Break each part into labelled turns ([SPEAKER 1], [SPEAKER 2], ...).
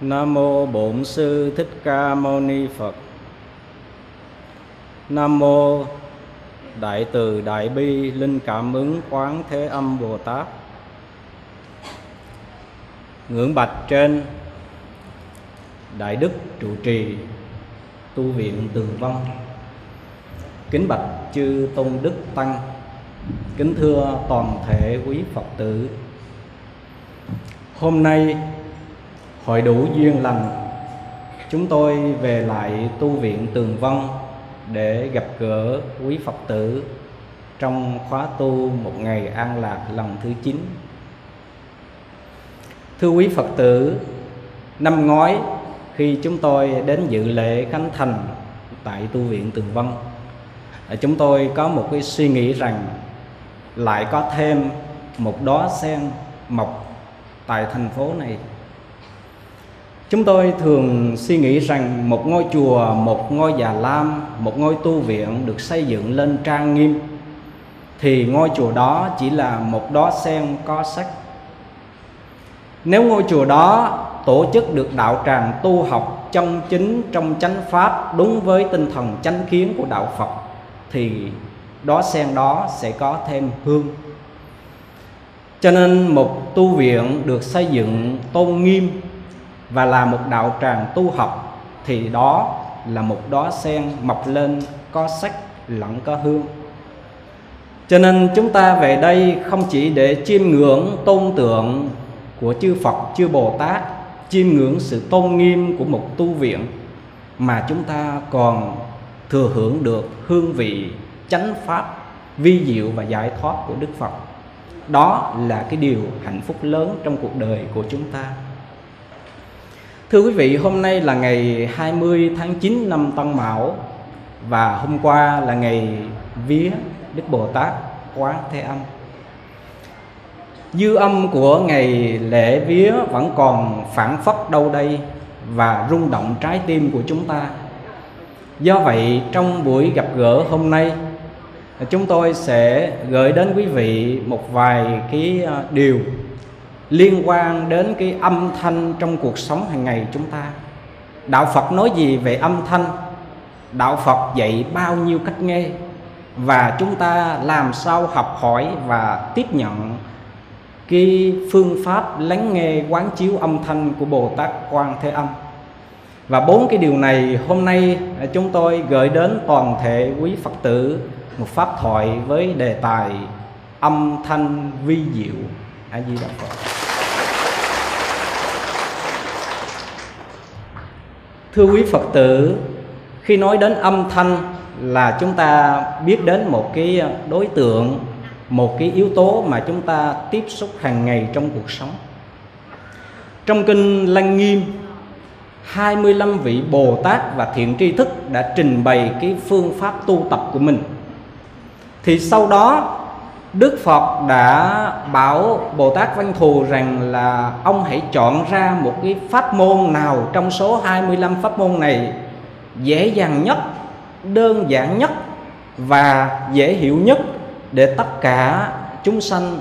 [SPEAKER 1] Nam mô Bổn sư Thích Ca Mâu Ni Phật. Nam mô Đại từ Đại bi Linh Cảm ứng Quán Thế Âm Bồ Tát. Ngưỡng bạch trên Đại đức trụ trì, tu viện Tường Vân. Kính bạch chư tôn đức tăng. Kính thưa toàn thể quý Phật tử. Hôm nay hội đủ duyên lành. Chúng tôi về lại tu viện tường vân để gặp gỡ quý phật tử trong khóa tu một ngày an lạc lần thứ 9 thưa quý phật tử, năm ngoái khi chúng tôi đến dự lễ khánh thành tại tu viện tường vân chúng tôi có một cái suy nghĩ rằng lại có thêm một đóa sen mọc tại thành phố này. Chúng tôi thường suy nghĩ rằng một ngôi chùa, một ngôi già lam, một ngôi tu viện được xây dựng lên trang nghiêm thì ngôi chùa đó chỉ là một đóa sen có sắc. Nếu ngôi chùa đó tổ chức được đạo tràng tu học trong chính trong chánh pháp đúng với tinh thần chánh kiến của đạo Phật thì đóa sen đó sẽ có thêm hương. Cho nên một tu viện được xây dựng tôn nghiêm và là một đạo tràng tu học thì đó là một đóa sen mọc lên có sắc lẫn có hương cho nên chúng ta về đây không chỉ để chiêm ngưỡng tôn tượng của chư Phật, chư Bồ Tát, chiêm ngưỡng sự tôn nghiêm của một tu viện mà chúng ta còn thừa hưởng được hương vị chánh pháp vi diệu và giải thoát của Đức Phật. Đó là cái điều hạnh phúc lớn trong cuộc đời của chúng ta. Thưa quý vị, hôm nay là ngày 20 tháng 9 năm Tân Mão và hôm qua là ngày vía Đức Bồ Tát Quán Thế Âm. Dư âm của ngày lễ vía vẫn còn phản phất đâu đây và rung động trái tim của chúng ta. Do vậy, trong buổi gặp gỡ hôm nay, chúng tôi sẽ gửi đến quý vị một vài cái ờ, điều liên quan đến cái âm thanh trong cuộc sống hàng ngày chúng ta. Đạo phật nói gì về âm thanh? Đạo phật dạy bao nhiêu cách nghe? Và chúng ta làm sao học hỏi và tiếp nhận cái phương pháp lắng nghe, quán chiếu âm thanh của bồ tát quan thế âm? Và bốn cái điều này hôm nay chúng tôi gửi đến toàn thể quý phật tử một pháp thoại với đề tài âm thanh vi diệu. A di đà phật. Thưa quý Phật tử, khi nói đến âm thanh là chúng ta biết đến một cái đối tượng, một cái yếu tố mà chúng ta tiếp xúc hàng ngày trong cuộc sống. Trong kinh Lăng Nghiêm, 25 vị Bồ Tát và thiện tri thức đã trình bày cái phương pháp tu tập của mình. Thì sau đó Đức Phật đã bảo Bồ Tát Văn Thù rằng là ông hãy chọn ra một cái pháp môn nào trong số 25 pháp môn này dễ dàng nhất, đơn giản nhất và dễ hiểu nhất để tất cả chúng sanh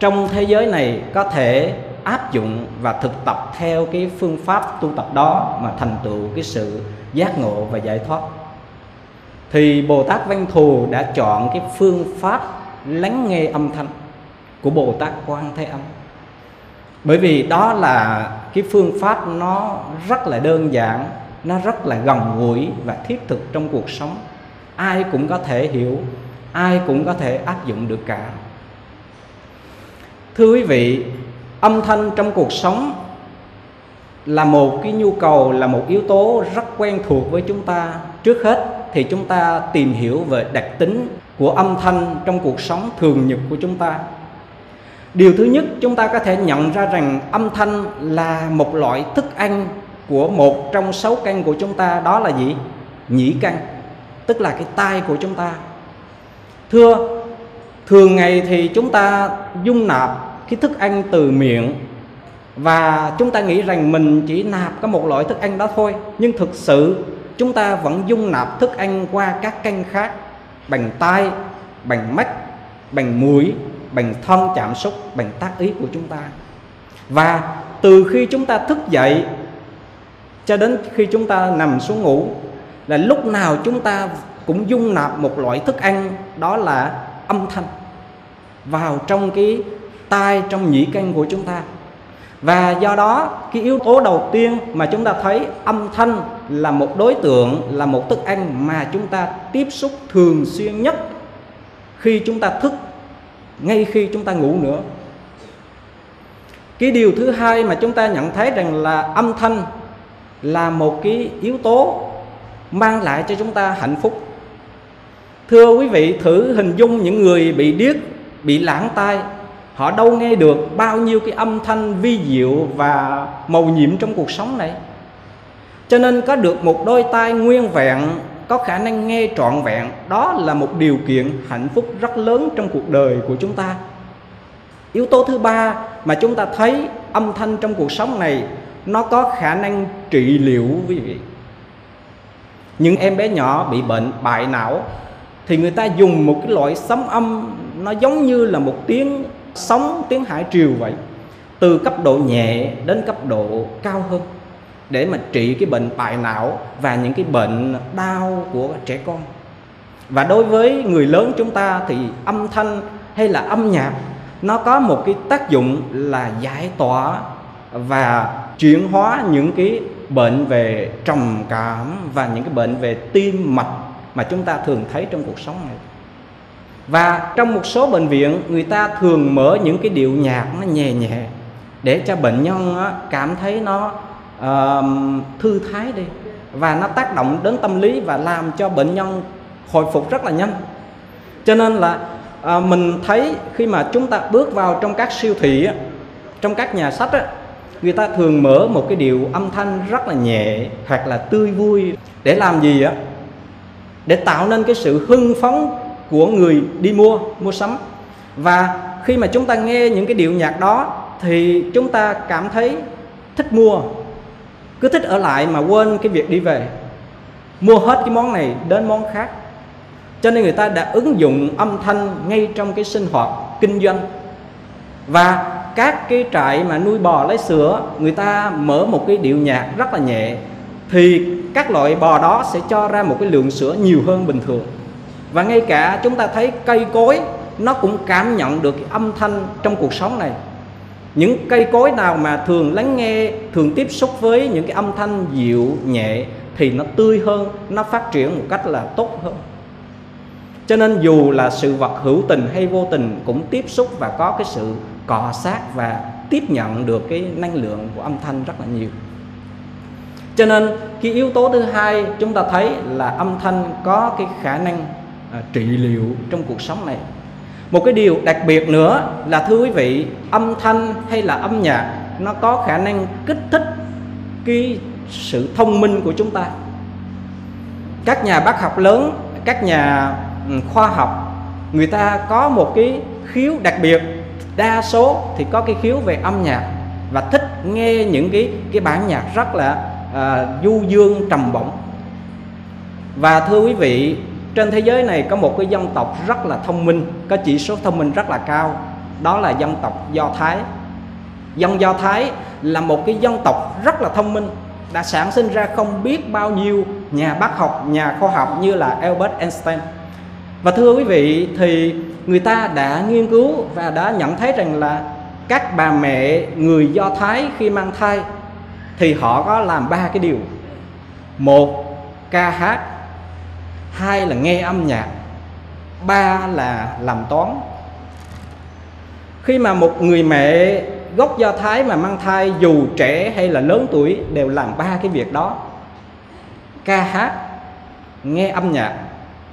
[SPEAKER 1] trong thế giới này có thể áp dụng và thực tập theo cái phương pháp tu tập đó mà thành tựu cái sự giác ngộ và giải thoát. Thì Bồ Tát Văn Thù đã chọn cái phương pháp lắng nghe âm thanh của Bồ Tát Quan Thế Âm. Bởi vì đó là cái phương pháp nó rất là đơn giản, nó rất là gần gũi và thiết thực trong cuộc sống. Ai cũng có thể hiểu, ai cũng có thể áp dụng được cả. Thưa quý vị, âm thanh trong cuộc sống là một cái nhu cầu, là một yếu tố rất quen thuộc với chúng ta. Trước hết thì chúng ta tìm hiểu về đặc tính của âm thanh trong cuộc sống thường nhật của chúng ta. Điều thứ nhất, chúng ta có thể nhận ra rằng âm thanh là một loại thức ăn của một trong sáu căn của chúng ta, đó là gì? Nhĩ căn, tức là cái tai của chúng ta. Thưa, thường ngày thì chúng ta dung nạp cái thức ăn từ miệng và chúng ta nghĩ rằng mình chỉ nạp có một loại thức ăn đó thôi, nhưng thực sự chúng ta vẫn dung nạp thức ăn qua các căn khác bằng tay bằng mắt bằng mũi bằng thân chạm xúc bằng tác ý của chúng ta. Và từ khi chúng ta thức dậy cho đến khi chúng ta nằm xuống ngủ, là lúc nào chúng ta cũng dung nạp một loại thức ăn, đó là âm thanh vào trong cái tai, trong nhĩ căn của chúng ta và do đó, cái yếu tố đầu tiên mà chúng ta thấy âm thanh là một đối tượng, là một thức ăn mà chúng ta tiếp xúc thường xuyên nhất khi chúng ta thức, ngay khi chúng ta ngủ nữa. Cái điều thứ hai mà chúng ta nhận thấy rằng là âm thanh là một cái yếu tố mang lại cho chúng ta hạnh phúc. Thưa quý vị, thử hình dung những người bị điếc, bị lãng tai họ đâu nghe được bao nhiêu cái âm thanh vi diệu và màu nhiệm trong cuộc sống này. Cho nên có được một đôi tai nguyên vẹn, có khả năng nghe trọn vẹn, đó là một điều kiện hạnh phúc rất lớn trong cuộc đời của chúng ta. Yếu tố thứ ba mà chúng ta thấy âm thanh trong cuộc sống này, nó có khả năng trị liệu, quý vị. Những em bé nhỏ bị bệnh, bại não, thì người ta dùng một cái loại sấm âm, nó giống như là một tiếng sóng tiếng hải triều vậy, từ cấp độ nhẹ đến cấp độ cao hơn, để mà trị cái bệnh bại não và những cái bệnh đau của trẻ con. Và đối với người lớn chúng ta thì âm thanh hay là âm nhạc, nó có một cái tác dụng là giải tỏa và chuyển hóa những cái bệnh về trầm cảm và những cái bệnh về tim mạch mà chúng ta thường thấy trong cuộc sống này và trong một số bệnh viện người ta thường mở những cái điệu nhạc nó nhẹ nhẹ để cho bệnh nhân cảm thấy nó uh, thư thái đi. Và nó tác động đến tâm lý và làm cho bệnh nhân hồi phục rất là nhanh. Cho nên là uh, mình thấy khi mà chúng ta bước vào trong các siêu thị trong các nhà sách người ta thường mở một cái điệu âm thanh rất là nhẹ hoặc là tươi vui để làm gì á? Để tạo nên cái sự hưng phấn của người đi mua mua sắm. Và khi mà chúng ta nghe những cái điệu nhạc đó thì chúng ta cảm thấy thích mua, cứ thích ở lại mà quên cái việc đi về, mua hết cái món này đến món khác. Cho nên người ta đã ứng dụng âm thanh ngay trong cái sinh hoạt kinh doanh. Và các cái trại mà nuôi bò lấy sữa, người ta mở một cái điệu nhạc rất là nhẹ, thì các loại bò đó sẽ cho ra một cái lượng sữa nhiều hơn bình thường và ngay cả chúng ta thấy cây cối, nó cũng cảm nhận được âm thanh trong cuộc sống này. Những cây cối nào mà thường lắng nghe, thường tiếp xúc với những cái âm thanh dịu nhẹ thì nó tươi hơn, nó phát triển một cách là tốt hơn. Cho nên dù là sự vật hữu tình hay vô tình cũng tiếp xúc và có cái sự cọ sát và tiếp nhận được cái năng lượng của âm thanh rất là nhiều. Cho nên cái yếu tố thứ hai chúng ta thấy là âm thanh có cái khả năng à, trị liệu trong cuộc sống này. Một cái điều đặc biệt nữa là thưa quý vị âm thanh hay là âm nhạc nó có khả năng kích thích cái sự thông minh của chúng ta. Các nhà bác học lớn các nhà ừ, khoa học người ta có một cái khiếu đặc biệt. Đa số thì có cái khiếu về âm nhạc và thích nghe những cái cái bản nhạc rất là à, du dương trầm bổng. Và thưa quý vị trên thế giới này có một cái dân tộc rất là thông minh, có chỉ số thông minh rất là cao. Đó là dân tộc do thái. Dân do thái là một cái dân tộc rất là thông minh, đã sản sinh ra không biết bao nhiêu nhà bác học, nhà khoa học như là Albert Einstein. Và thưa quý vị, thì người ta đã nghiên cứu và đã nhận thấy rằng là các bà mẹ người do thái khi mang thai thì họ có làm ba cái điều. Một, ca hát hai là nghe âm nhạc ba là làm toán. Khi mà một người mẹ gốc do thái mà mang thai dù trẻ hay là lớn tuổi đều làm ba cái việc đó. Ca hát nghe âm nhạc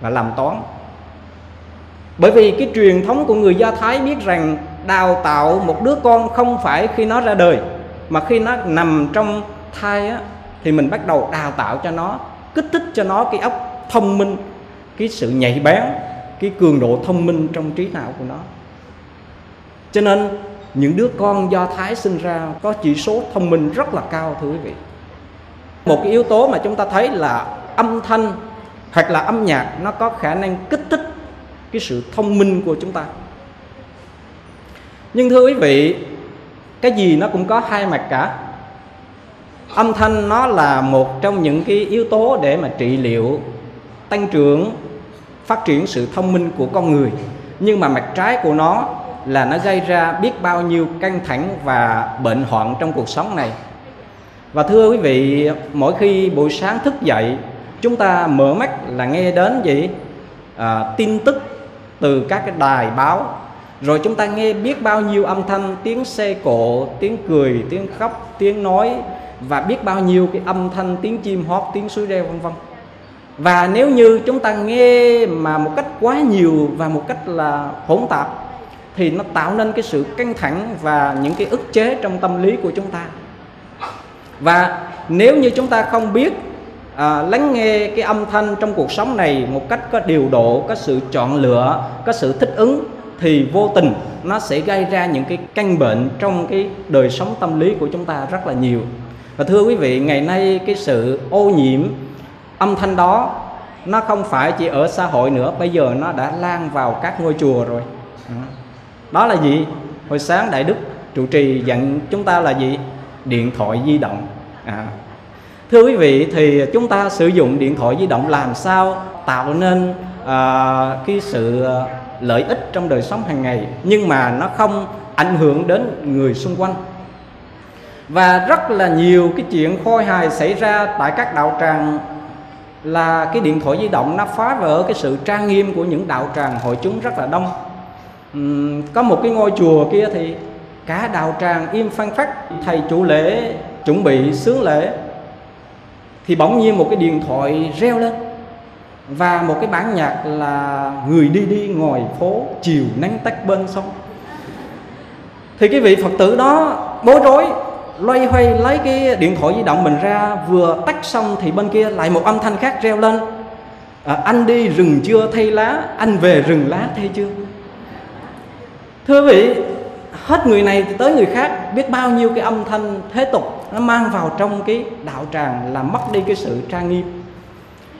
[SPEAKER 1] và làm toán. Bởi vì cái truyền thống của người do thái biết rằng đào tạo một đứa con không phải khi nó ra đời mà khi nó nằm trong thai á, thì mình bắt đầu đào tạo cho nó kích thích cho nó cái óc thông minh, cái sự nhạy bén, cái cường độ thông minh trong trí não của nó. Cho nên, những đứa con do thái sinh ra có chỉ số thông minh rất là cao, thưa quý vị. Một cái yếu tố mà chúng ta thấy là âm thanh hoặc là âm nhạc nó có khả năng kích thích cái sự thông minh của chúng ta. Nhưng thưa quý vị, cái gì nó cũng có hai mặt cả. Âm thanh nó là một trong những cái yếu tố để mà trị liệu tăng trưởng phát triển sự thông minh của con người. Nhưng mà mặt trái của nó là nó gây ra biết bao nhiêu căng thẳng và bệnh hoạn trong cuộc sống này. Và thưa quý vị mỗi khi buổi sáng thức dậy chúng ta mở mắt là nghe đến gì? À, tin tức từ các cái đài báo. Rồi chúng ta nghe biết bao nhiêu âm thanh tiếng xe cộ tiếng cười tiếng khóc tiếng nói và biết bao nhiêu cái âm thanh tiếng chim hót tiếng suối reo vân vân và nếu như chúng ta nghe mà một cách quá nhiều và một cách là hỗn tạp thì nó tạo nên cái sự căng thẳng và những cái ức chế trong tâm lý của chúng ta. Và nếu như chúng ta không biết à, lắng nghe cái âm thanh trong cuộc sống này một cách có điều độ có sự chọn lựa có sự thích ứng thì vô tình nó sẽ gây ra những cái căn bệnh trong cái đời sống tâm lý của chúng ta rất là nhiều. Và thưa quý vị ngày nay cái sự ô nhiễm âm thanh đó nó không phải chỉ ở xã hội nữa bây giờ nó đã lan vào các ngôi chùa rồi. Đó. Là gì? Hồi sáng đại đức trụ trì dặn chúng ta là gì? Điện thoại di động. À. thưa quý vị thì chúng ta sử dụng điện thoại di động làm sao tạo nên à, cái sự lợi ích trong đời sống hàng ngày nhưng mà nó không ảnh hưởng đến người xung quanh. Và rất là nhiều cái chuyện khôi hài xảy ra tại các đạo tràng là cái điện thoại di động nó phá vỡ cái sự trang nghiêm của những đạo tràng hội chúng rất là đông. Uhm, có một cái ngôi chùa kia thì cả đạo tràng im phăng phắc thầy chủ lễ chuẩn bị sướng lễ. Thì bỗng nhiên một cái điện thoại reo lên và một cái bản nhạc là người đi đi ngồi phố chiều nắng tắt bên sông. Thì cái vị phật tử đó bối rối loay hoay lấy cái điện thoại di động mình ra vừa tắt xong thì bên kia lại một âm thanh khác reo lên. À, anh đi rừng chưa thay lá anh về rừng lá thay chưa? Thưa vị hết người này thì tới người khác biết bao nhiêu cái âm thanh thế tục nó mang vào trong cái đạo tràng là mất đi cái sự trang nghiêm.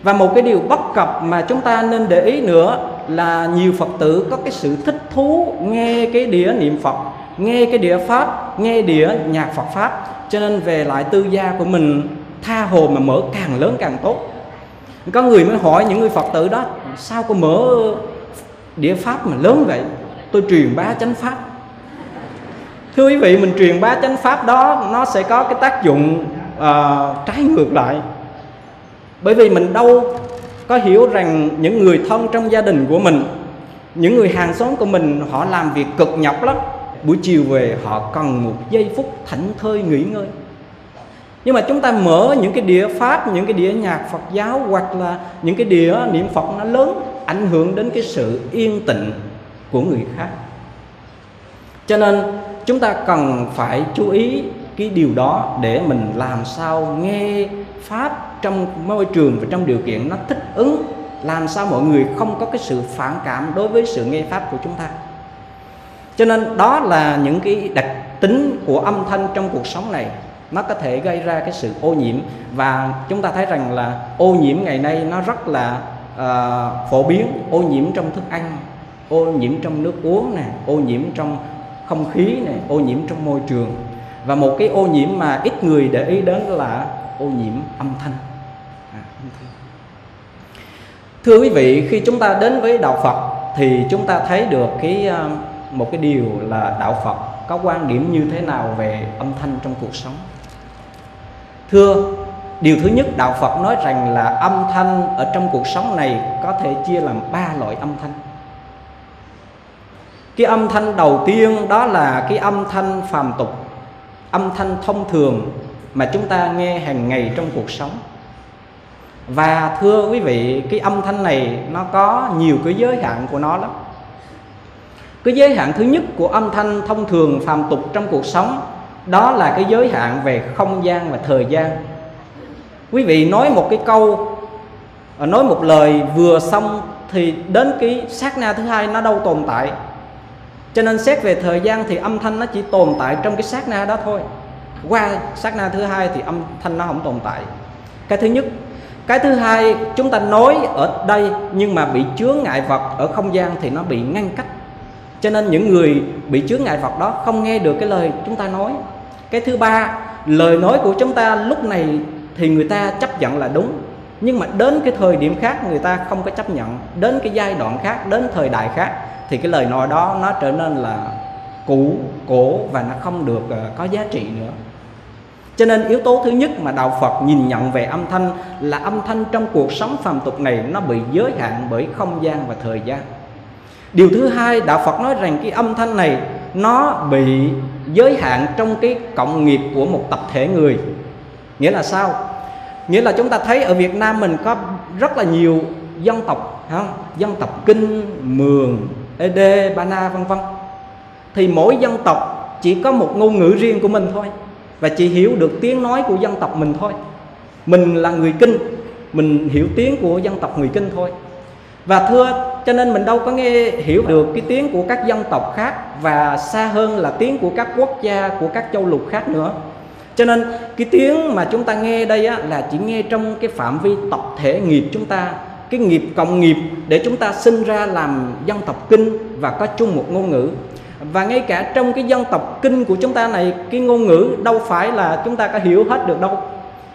[SPEAKER 1] Và một cái điều bất cập mà chúng ta nên để ý nữa là nhiều phật tử có cái sự thích thú nghe cái đĩa niệm phật nghe cái đĩa pháp nghe đĩa nhạc phật pháp cho nên về lại tư gia của mình tha hồ mà mở càng lớn càng tốt. Có người mới hỏi những người phật tử đó sao có mở đĩa pháp mà lớn vậy? Tôi truyền bá chánh pháp. Thưa quý vị mình truyền bá chánh pháp đó nó sẽ có cái tác dụng uh, trái ngược lại. Bởi vì mình đâu có hiểu rằng những người thân trong gia đình của mình những người hàng xóm của mình họ làm việc cực nhọc lắm buổi chiều về, họ cần một giây phút thảnh thơi nghỉ ngơi. Nhưng mà chúng ta mở những cái đĩa pháp, những cái đĩa nhạc phật giáo, hoặc là những cái đĩa niệm phật nó lớn, ảnh hưởng đến cái sự yên tĩnh của người khác. Cho nên, chúng ta cần phải chú ý cái điều đó để mình làm sao nghe pháp trong môi trường và trong điều kiện nó thích ứng, làm sao mọi người không có cái sự phản cảm đối với sự nghe pháp của chúng ta cho nên đó là những cái đặc tính của âm thanh trong cuộc sống này. Nó có thể gây ra cái sự ô nhiễm và chúng ta thấy rằng là ô nhiễm ngày nay nó rất là uh, phổ biến. Ô nhiễm trong thức ăn ô nhiễm trong nước uống nè ô nhiễm trong không khí này ô nhiễm trong môi trường. Và một cái ô nhiễm mà ít người để ý đến là ô nhiễm âm thanh. À, âm thanh. Thưa quý vị khi chúng ta đến với đạo phật thì chúng ta thấy được cái ờ, một cái điều là đạo phật có quan điểm như thế nào về âm thanh trong cuộc sống? Thưa, điều thứ nhất đạo phật nói rằng là âm thanh ở trong cuộc sống này có thể chia làm ba loại âm thanh. Cái âm thanh đầu tiên đó là cái âm thanh phàm tục, âm thanh thông thường mà chúng ta nghe hàng ngày trong cuộc sống. Và thưa quý vị, cái âm thanh này nó có nhiều cái giới hạn của nó lắm cái giới hạn thứ nhất của âm thanh thông thường phàm tục trong cuộc sống, đó là cái giới hạn về không gian và thời gian. Quý vị nói một cái câu à, nói một lời vừa xong thì đến cái sát na thứ hai nó đâu tồn tại. Cho nên xét về thời gian thì âm thanh nó chỉ tồn tại trong cái sát na đó thôi. Qua sát na thứ hai thì âm thanh nó không tồn tại. Cái thứ nhất, cái thứ hai chúng ta nói ở đây nhưng mà bị chướng ngại vật ở không gian thì nó bị ngăn cách cho nên những người bị chướng ngại vật đó không nghe được cái lời chúng ta nói. Cái thứ ba, lời nói của chúng ta lúc này thì người ta chấp nhận là đúng. Nhưng mà đến cái thời điểm khác người ta không có chấp nhận. Đến cái giai đoạn khác, đến thời đại khác thì cái lời nói đó nó trở nên là cũ, cổ và nó không được ờ, có giá trị nữa. Cho nên yếu tố thứ nhất mà đạo Phật nhìn nhận về âm thanh là âm thanh trong cuộc sống phàm tục này nó bị giới hạn bởi không gian và thời gian. Điều thứ hai đạo Phật nói rằng cái âm thanh này nó bị giới hạn trong cái cộng nghiệp của một tập thể người. Nghĩa là sao? Nghĩa là chúng ta thấy ở Việt Nam mình có rất là nhiều dân tộc không? Dân tộc Kinh, Mường, ed Ba Na vân vân. Thì mỗi dân tộc chỉ có một ngôn ngữ riêng của mình thôi và chỉ hiểu được tiếng nói của dân tộc mình thôi mình là người kinh mình hiểu tiếng của dân tộc người kinh thôi và thưa cho nên mình đâu có nghe hiểu được cái tiếng của các dân tộc khác và xa hơn là tiếng của các quốc gia của các châu lục khác nữa. Cho nên cái tiếng mà chúng ta nghe đây á, là chỉ nghe trong cái phạm vi tập thể nghiệp chúng ta cái nghiệp cộng nghiệp để chúng ta sinh ra làm dân tộc kinh và có chung một ngôn ngữ. Và ngay cả trong cái dân tộc kinh của chúng ta này cái ngôn ngữ đâu phải là chúng ta có hiểu hết được đâu.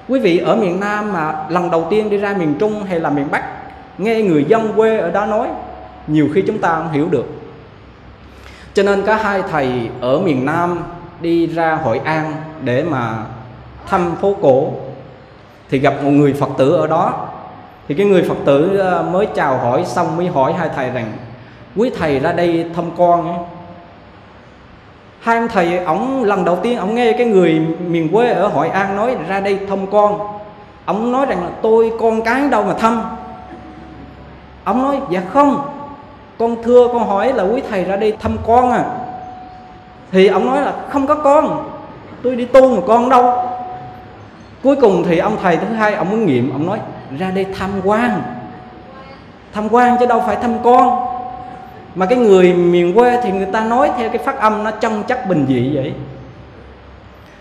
[SPEAKER 1] Quý vị ở miền nam mà lần đầu tiên đi ra miền trung hay là miền bắc nghe người dân quê ở đó nói, nhiều khi chúng ta không hiểu được. Cho nên có hai thầy ở miền nam đi ra hội an để mà thăm phố cổ. Thì gặp một người phật tử ở đó. Thì cái người phật tử ờ, mới chào hỏi xong mới hỏi hai thầy rằng, quý thầy ra đây thăm con ấy hai ông thầy, ổng lần đầu tiên ổng nghe cái người miền quê ở hội an nói ra đây thăm con. Ổng nói rằng là, tôi con cái đâu mà thăm ông nói dạ không, con thưa, con hỏi là quý thầy ra đây thăm con à. Thì ông nói là, không có con, tôi đi tu mà con đâu. Cuối cùng thì ông thầy thứ hai, ông muốn nghiệm, ông nói, ra đây tham quan. Tham quan chứ đâu phải thăm con. Mà cái người miền quê thì người ta nói theo cái phát âm nó chân chắc bình dị vậy.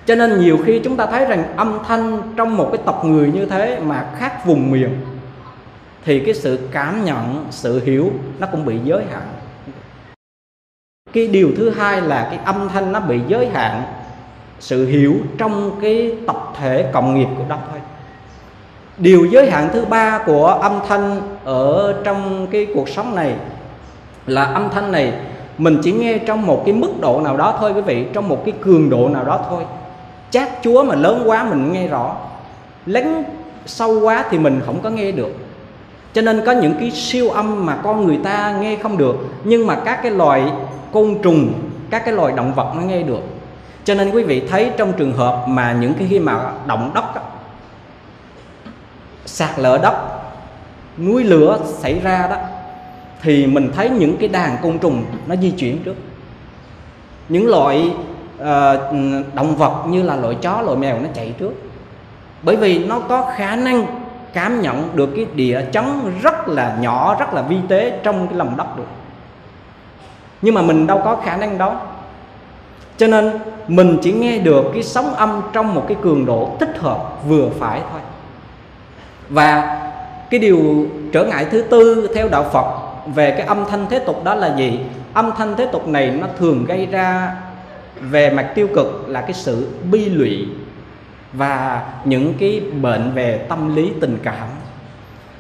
[SPEAKER 1] Cho nên nhiều khi chúng ta thấy rằng âm thanh trong một cái tộc người như thế mà khác vùng miền thì cái sự cảm nhận, sự hiểu nó cũng bị giới hạn. Cái điều thứ hai là cái âm thanh nó bị giới hạn, sự hiểu trong cái tập thể cộng nghiệp của đó thôi. Điều giới hạn thứ ba của âm thanh ở trong cái cuộc sống này là âm thanh này mình chỉ nghe trong một cái mức độ nào đó thôi quý vị, trong một cái cường độ nào đó thôi. Chát chúa mà lớn quá mình nghe rõ lấn sâu quá thì mình không có nghe được cho nên có những cái siêu âm mà con người ta nghe không được nhưng mà các cái loài côn trùng các cái loài động vật nó nghe được. Cho nên quý vị thấy trong trường hợp mà những cái khi mà động đất sạt lở đất núi lửa xảy ra đó thì mình thấy những cái đàn côn trùng nó di chuyển trước. Những loại uh, động vật như là loại chó loại mèo nó chạy trước. Bởi vì nó có khả năng cảm nhận được cái địa chấn rất là nhỏ, rất là vi tế trong cái lòng đất được. Nhưng mà mình đâu có khả năng đó. Cho nên mình chỉ nghe được cái sóng âm trong một cái cường độ thích hợp vừa phải thôi. Và cái điều trở ngại thứ tư theo đạo Phật về cái âm thanh thế tục đó là gì? Âm thanh thế tục này nó thường gây ra về mặt tiêu cực là cái sự bi lụy và những cái bệnh về tâm lý tình cảm.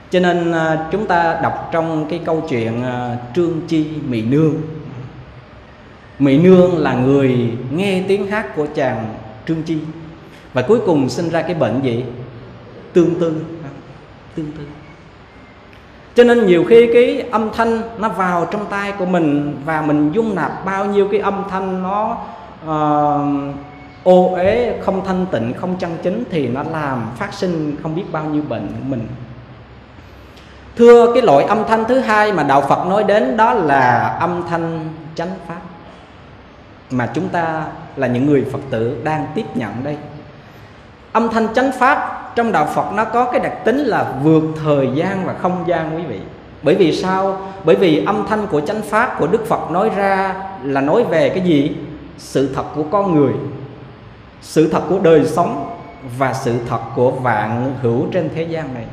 [SPEAKER 1] Cho nên à, chúng ta đọc trong cái câu chuyện à, trương chi mị nương. Mị nương là người nghe tiếng hát của chàng trương chi. Và cuối cùng sinh ra cái bệnh gì? Tương tư. Tương tư. Cho nên nhiều khi cái âm thanh nó vào trong tay của mình và mình dung nạp bao nhiêu cái âm thanh nó uh, ô uế không thanh tịnh, không chân chính thì nó làm phát sinh không biết bao nhiêu bệnh của mình. Thưa, cái loại âm thanh thứ hai mà đạo phật nói đến đó là âm thanh chánh pháp, mà chúng ta là những người phật tử đang tiếp nhận đây. Âm thanh chánh pháp trong đạo Phật nó có cái đặc tính là vượt thời gian và không gian quý vị. Bởi vì sao? Bởi vì âm thanh của chánh pháp của Đức Phật nói ra là nói về cái gì? Sự thật của con người sự thật của đời sống và sự thật của vạn hữu trên thế gian này.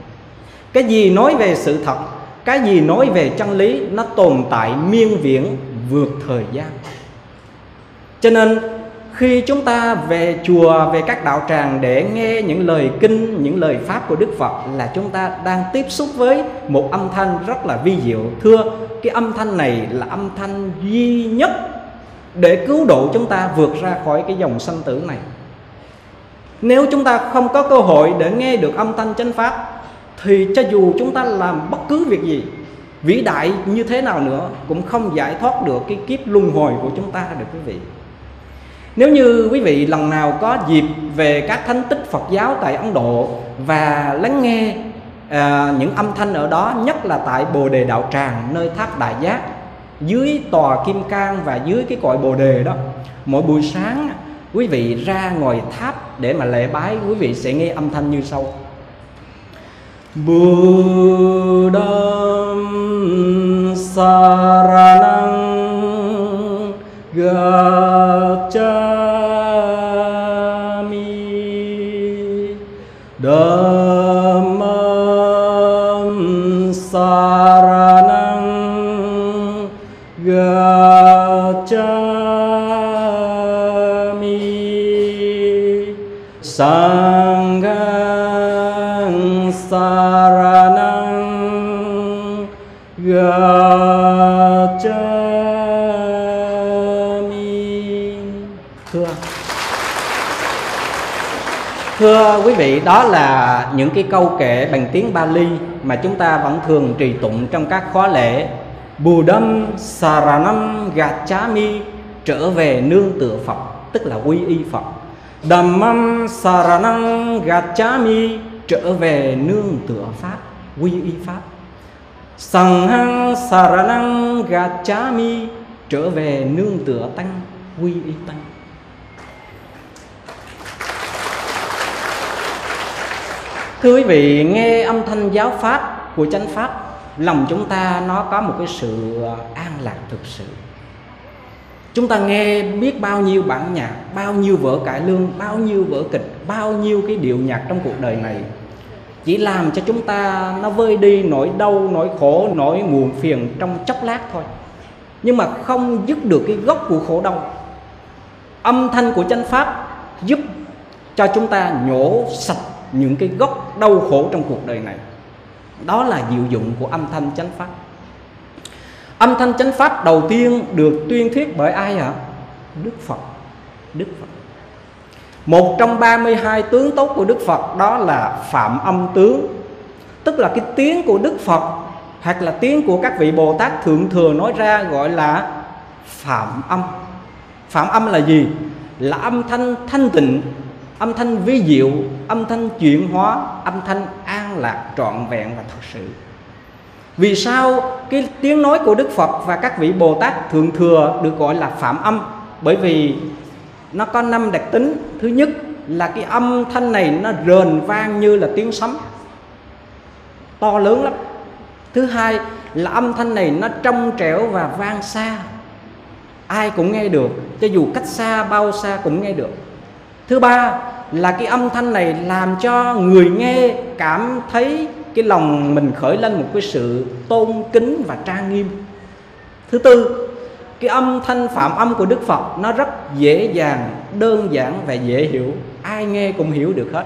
[SPEAKER 1] Cái gì nói về sự thật, cái gì nói về chân lý, nó tồn tại miên viễn vượt thời gian. Cho nên, khi chúng ta về chùa, về các đạo tràng để nghe những lời kinh, những lời pháp của đức phật là chúng ta đang tiếp xúc với một âm thanh rất là vi diệu. Thưa, cái âm thanh này là âm thanh duy nhất để cứu độ chúng ta vượt ra khỏi cái dòng sanh tử này nếu chúng ta không có cơ hội để nghe được âm thanh chánh pháp thì cho dù chúng ta làm bất cứ việc gì vĩ đại như thế nào nữa cũng không giải thoát được cái kiếp luân hồi của chúng ta được quý vị. Nếu như quý vị lần nào có dịp về các thánh tích Phật giáo tại Ấn Độ và lắng nghe à, những âm thanh ở đó nhất là tại Bồ Đề Đạo Tràng nơi tháp Đại Giác dưới tòa Kim Cang và dưới cái cội Bồ Đề đó mỗi buổi sáng quý vị ra ngồi tháp để mà lễ bái, quý vị sẽ nghe âm thanh như sau. Buddham Saranang Gacchami Sanghang Saranang Gacchami Thưa Thưa quý vị, đó là những cái câu kệ bằng tiếng Bali mà chúng ta vẫn thường trì tụng trong các khóa lễ. Buddham Saranam Gacchami trở về nương tựa Phật, tức là quy y Phật. Dhammam Saranam Gacchami trở về nương tựa Pháp, quy y Pháp. Sanghang Saranam Gacchami trở về nương tựa Tăng, quy y Tăng. Thưa quý vị, nghe âm thanh giáo pháp của chánh pháp, lòng chúng ta nó có một cái sự à, an lạc thực sự. Chúng ta nghe biết bao nhiêu bản nhạc, bao nhiêu vở cải lương, bao nhiêu vở kịch, bao nhiêu cái điệu nhạc trong cuộc đời này chỉ làm cho chúng ta nó vơi đi nỗi đau, nỗi khổ, nỗi muộn phiền trong chốc lát thôi. Nhưng mà không dứt được cái gốc của khổ đau. Âm thanh của chánh pháp giúp cho chúng ta nhổ sạch những cái gốc đau khổ trong cuộc đời này đó là diệu dụng của âm thanh chánh pháp âm thanh chánh pháp đầu tiên được tuyên thuyết bởi ai ạ? Đức phật. Đức phật. Một trong 32 tướng tốt của đức phật đó là phạm âm tướng. Tức là cái tiếng của đức phật hoặc là tiếng của các vị bồ tát thượng thừa nói ra gọi là phạm âm. Phạm âm là gì? Là âm thanh thanh tịnh, âm thanh vi diệu, âm thanh chuyển hóa, âm thanh an lạc trọn vẹn và thật sự vì sao cái tiếng nói của đức phật và các vị bồ tát thượng thừa được gọi là phạm âm? Bởi vì nó có năm đặc tính. Thứ nhất là cái âm thanh này nó rền vang như là tiếng sấm. To lớn lắm. Thứ hai là âm thanh này nó trong trẻo và vang xa. Ai cũng nghe được, cho dù cách xa bao xa cũng nghe được. Thứ ba là cái âm thanh này làm cho người nghe cảm thấy cái lòng mình khởi lên một cái sự tôn kính và trang nghiêm. Thứ tư, cái âm thanh phạm âm của đức phật nó rất dễ dàng, đơn giản và dễ hiểu. Ai nghe cũng hiểu được hết.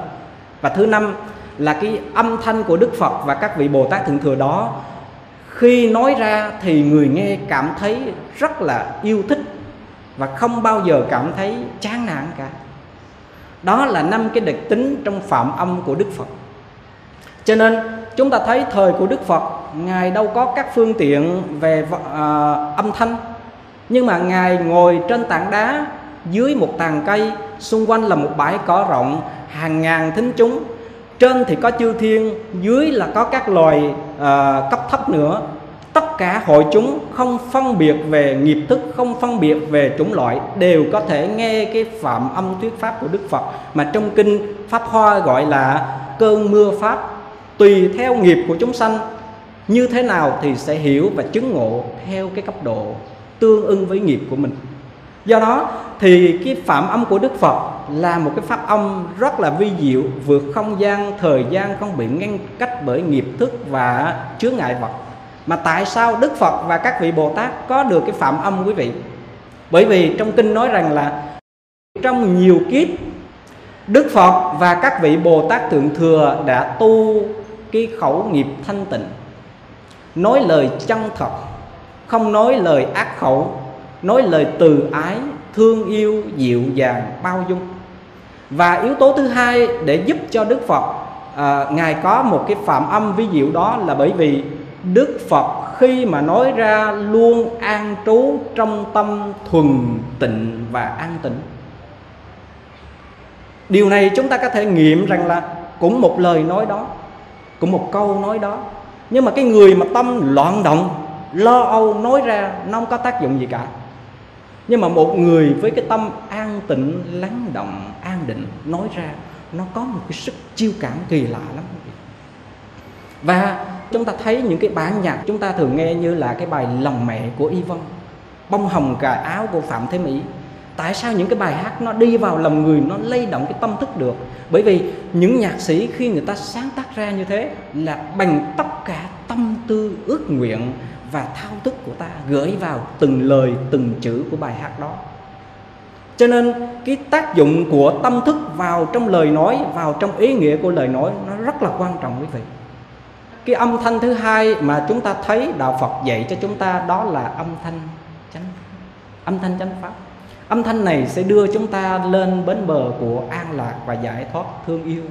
[SPEAKER 1] Và thứ năm là cái âm thanh của đức phật và các vị bồ tát thượng thừa đó, khi nói ra thì người nghe cảm thấy rất là yêu thích và không bao giờ cảm thấy chán nản cả. Đó là năm cái đặc tính trong phạm âm của đức phật cho nên chúng ta thấy thời của đức phật ngài đâu có các phương tiện về à, âm thanh. Nhưng mà ngài ngồi trên tảng đá dưới một tàn cây xung quanh là một bãi cỏ rộng hàng ngàn thính chúng. Trên thì có chư thiên dưới là có các loài à, cấp thấp nữa. Tất cả hội chúng không phân biệt về nghiệp thức không phân biệt về chủng loại đều có thể nghe cái phạm âm thuyết pháp của đức phật. Mà trong kinh pháp hoa gọi là cơn mưa pháp tùy theo nghiệp của chúng sanh, như thế nào thì sẽ hiểu và chứng ngộ theo cái cấp độ tương ưng với nghiệp của mình. Do đó thì cái phạm âm của đức phật là một cái pháp âm rất là vi diệu, vượt không gian, thời gian không bị ngăn cách bởi nghiệp thức và chướng ngại vật. Mà tại sao đức phật và các vị bồ tát có được cái phạm âm, quý vị? Bởi vì trong kinh nói rằng là trong nhiều kiếp, Đức Phật và các vị Bồ Tát Thượng Thừa đã tu cái khẩu nghiệp thanh tịnh. Nói lời chân thật Không nói lời ác khẩu Nói lời từ ái, thương yêu, dịu dàng, bao dung. Và yếu tố thứ hai để giúp cho Đức Phật à, Ngài có một cái phạm âm vi diệu đó là bởi vì Đức Phật khi mà nói ra luôn an trú trong tâm thuần tịnh và an tịnh điều này chúng ta có thể nghiệm rằng là cũng một lời nói đó của một câu nói đó. Nhưng mà cái người mà tâm loạn động, lo âu nói ra, nó không có tác dụng gì cả. Nhưng mà một người với cái tâm an tịnh, lắng động, an định nói ra, nó có một cái sức chiêu cảm kỳ lạ lắm. Và chúng ta thấy những cái bản nhạc chúng ta thường nghe như là cái bài lòng mẹ của y vân bông hồng cài áo của phạm thế mỹ tại sao những cái bài hát nó đi vào lòng người, nó lay động cái tâm thức được? Bởi vì những nhạc sĩ khi người ta sáng tác ra như thế là bằng tất cả tâm tư, ước nguyện và thao thức của ta gửi vào từng lời, từng chữ của bài hát đó. Cho nên cái tác dụng của tâm thức vào trong lời nói, vào trong ý nghĩa của lời nói nó rất là quan trọng quý vị. Cái âm thanh thứ hai mà chúng ta thấy đạo phật dạy cho chúng ta đó là âm thanh chánh, âm thanh chánh pháp âm thanh này sẽ đưa chúng ta lên bến bờ của an lạc và giải thoát thương yêu.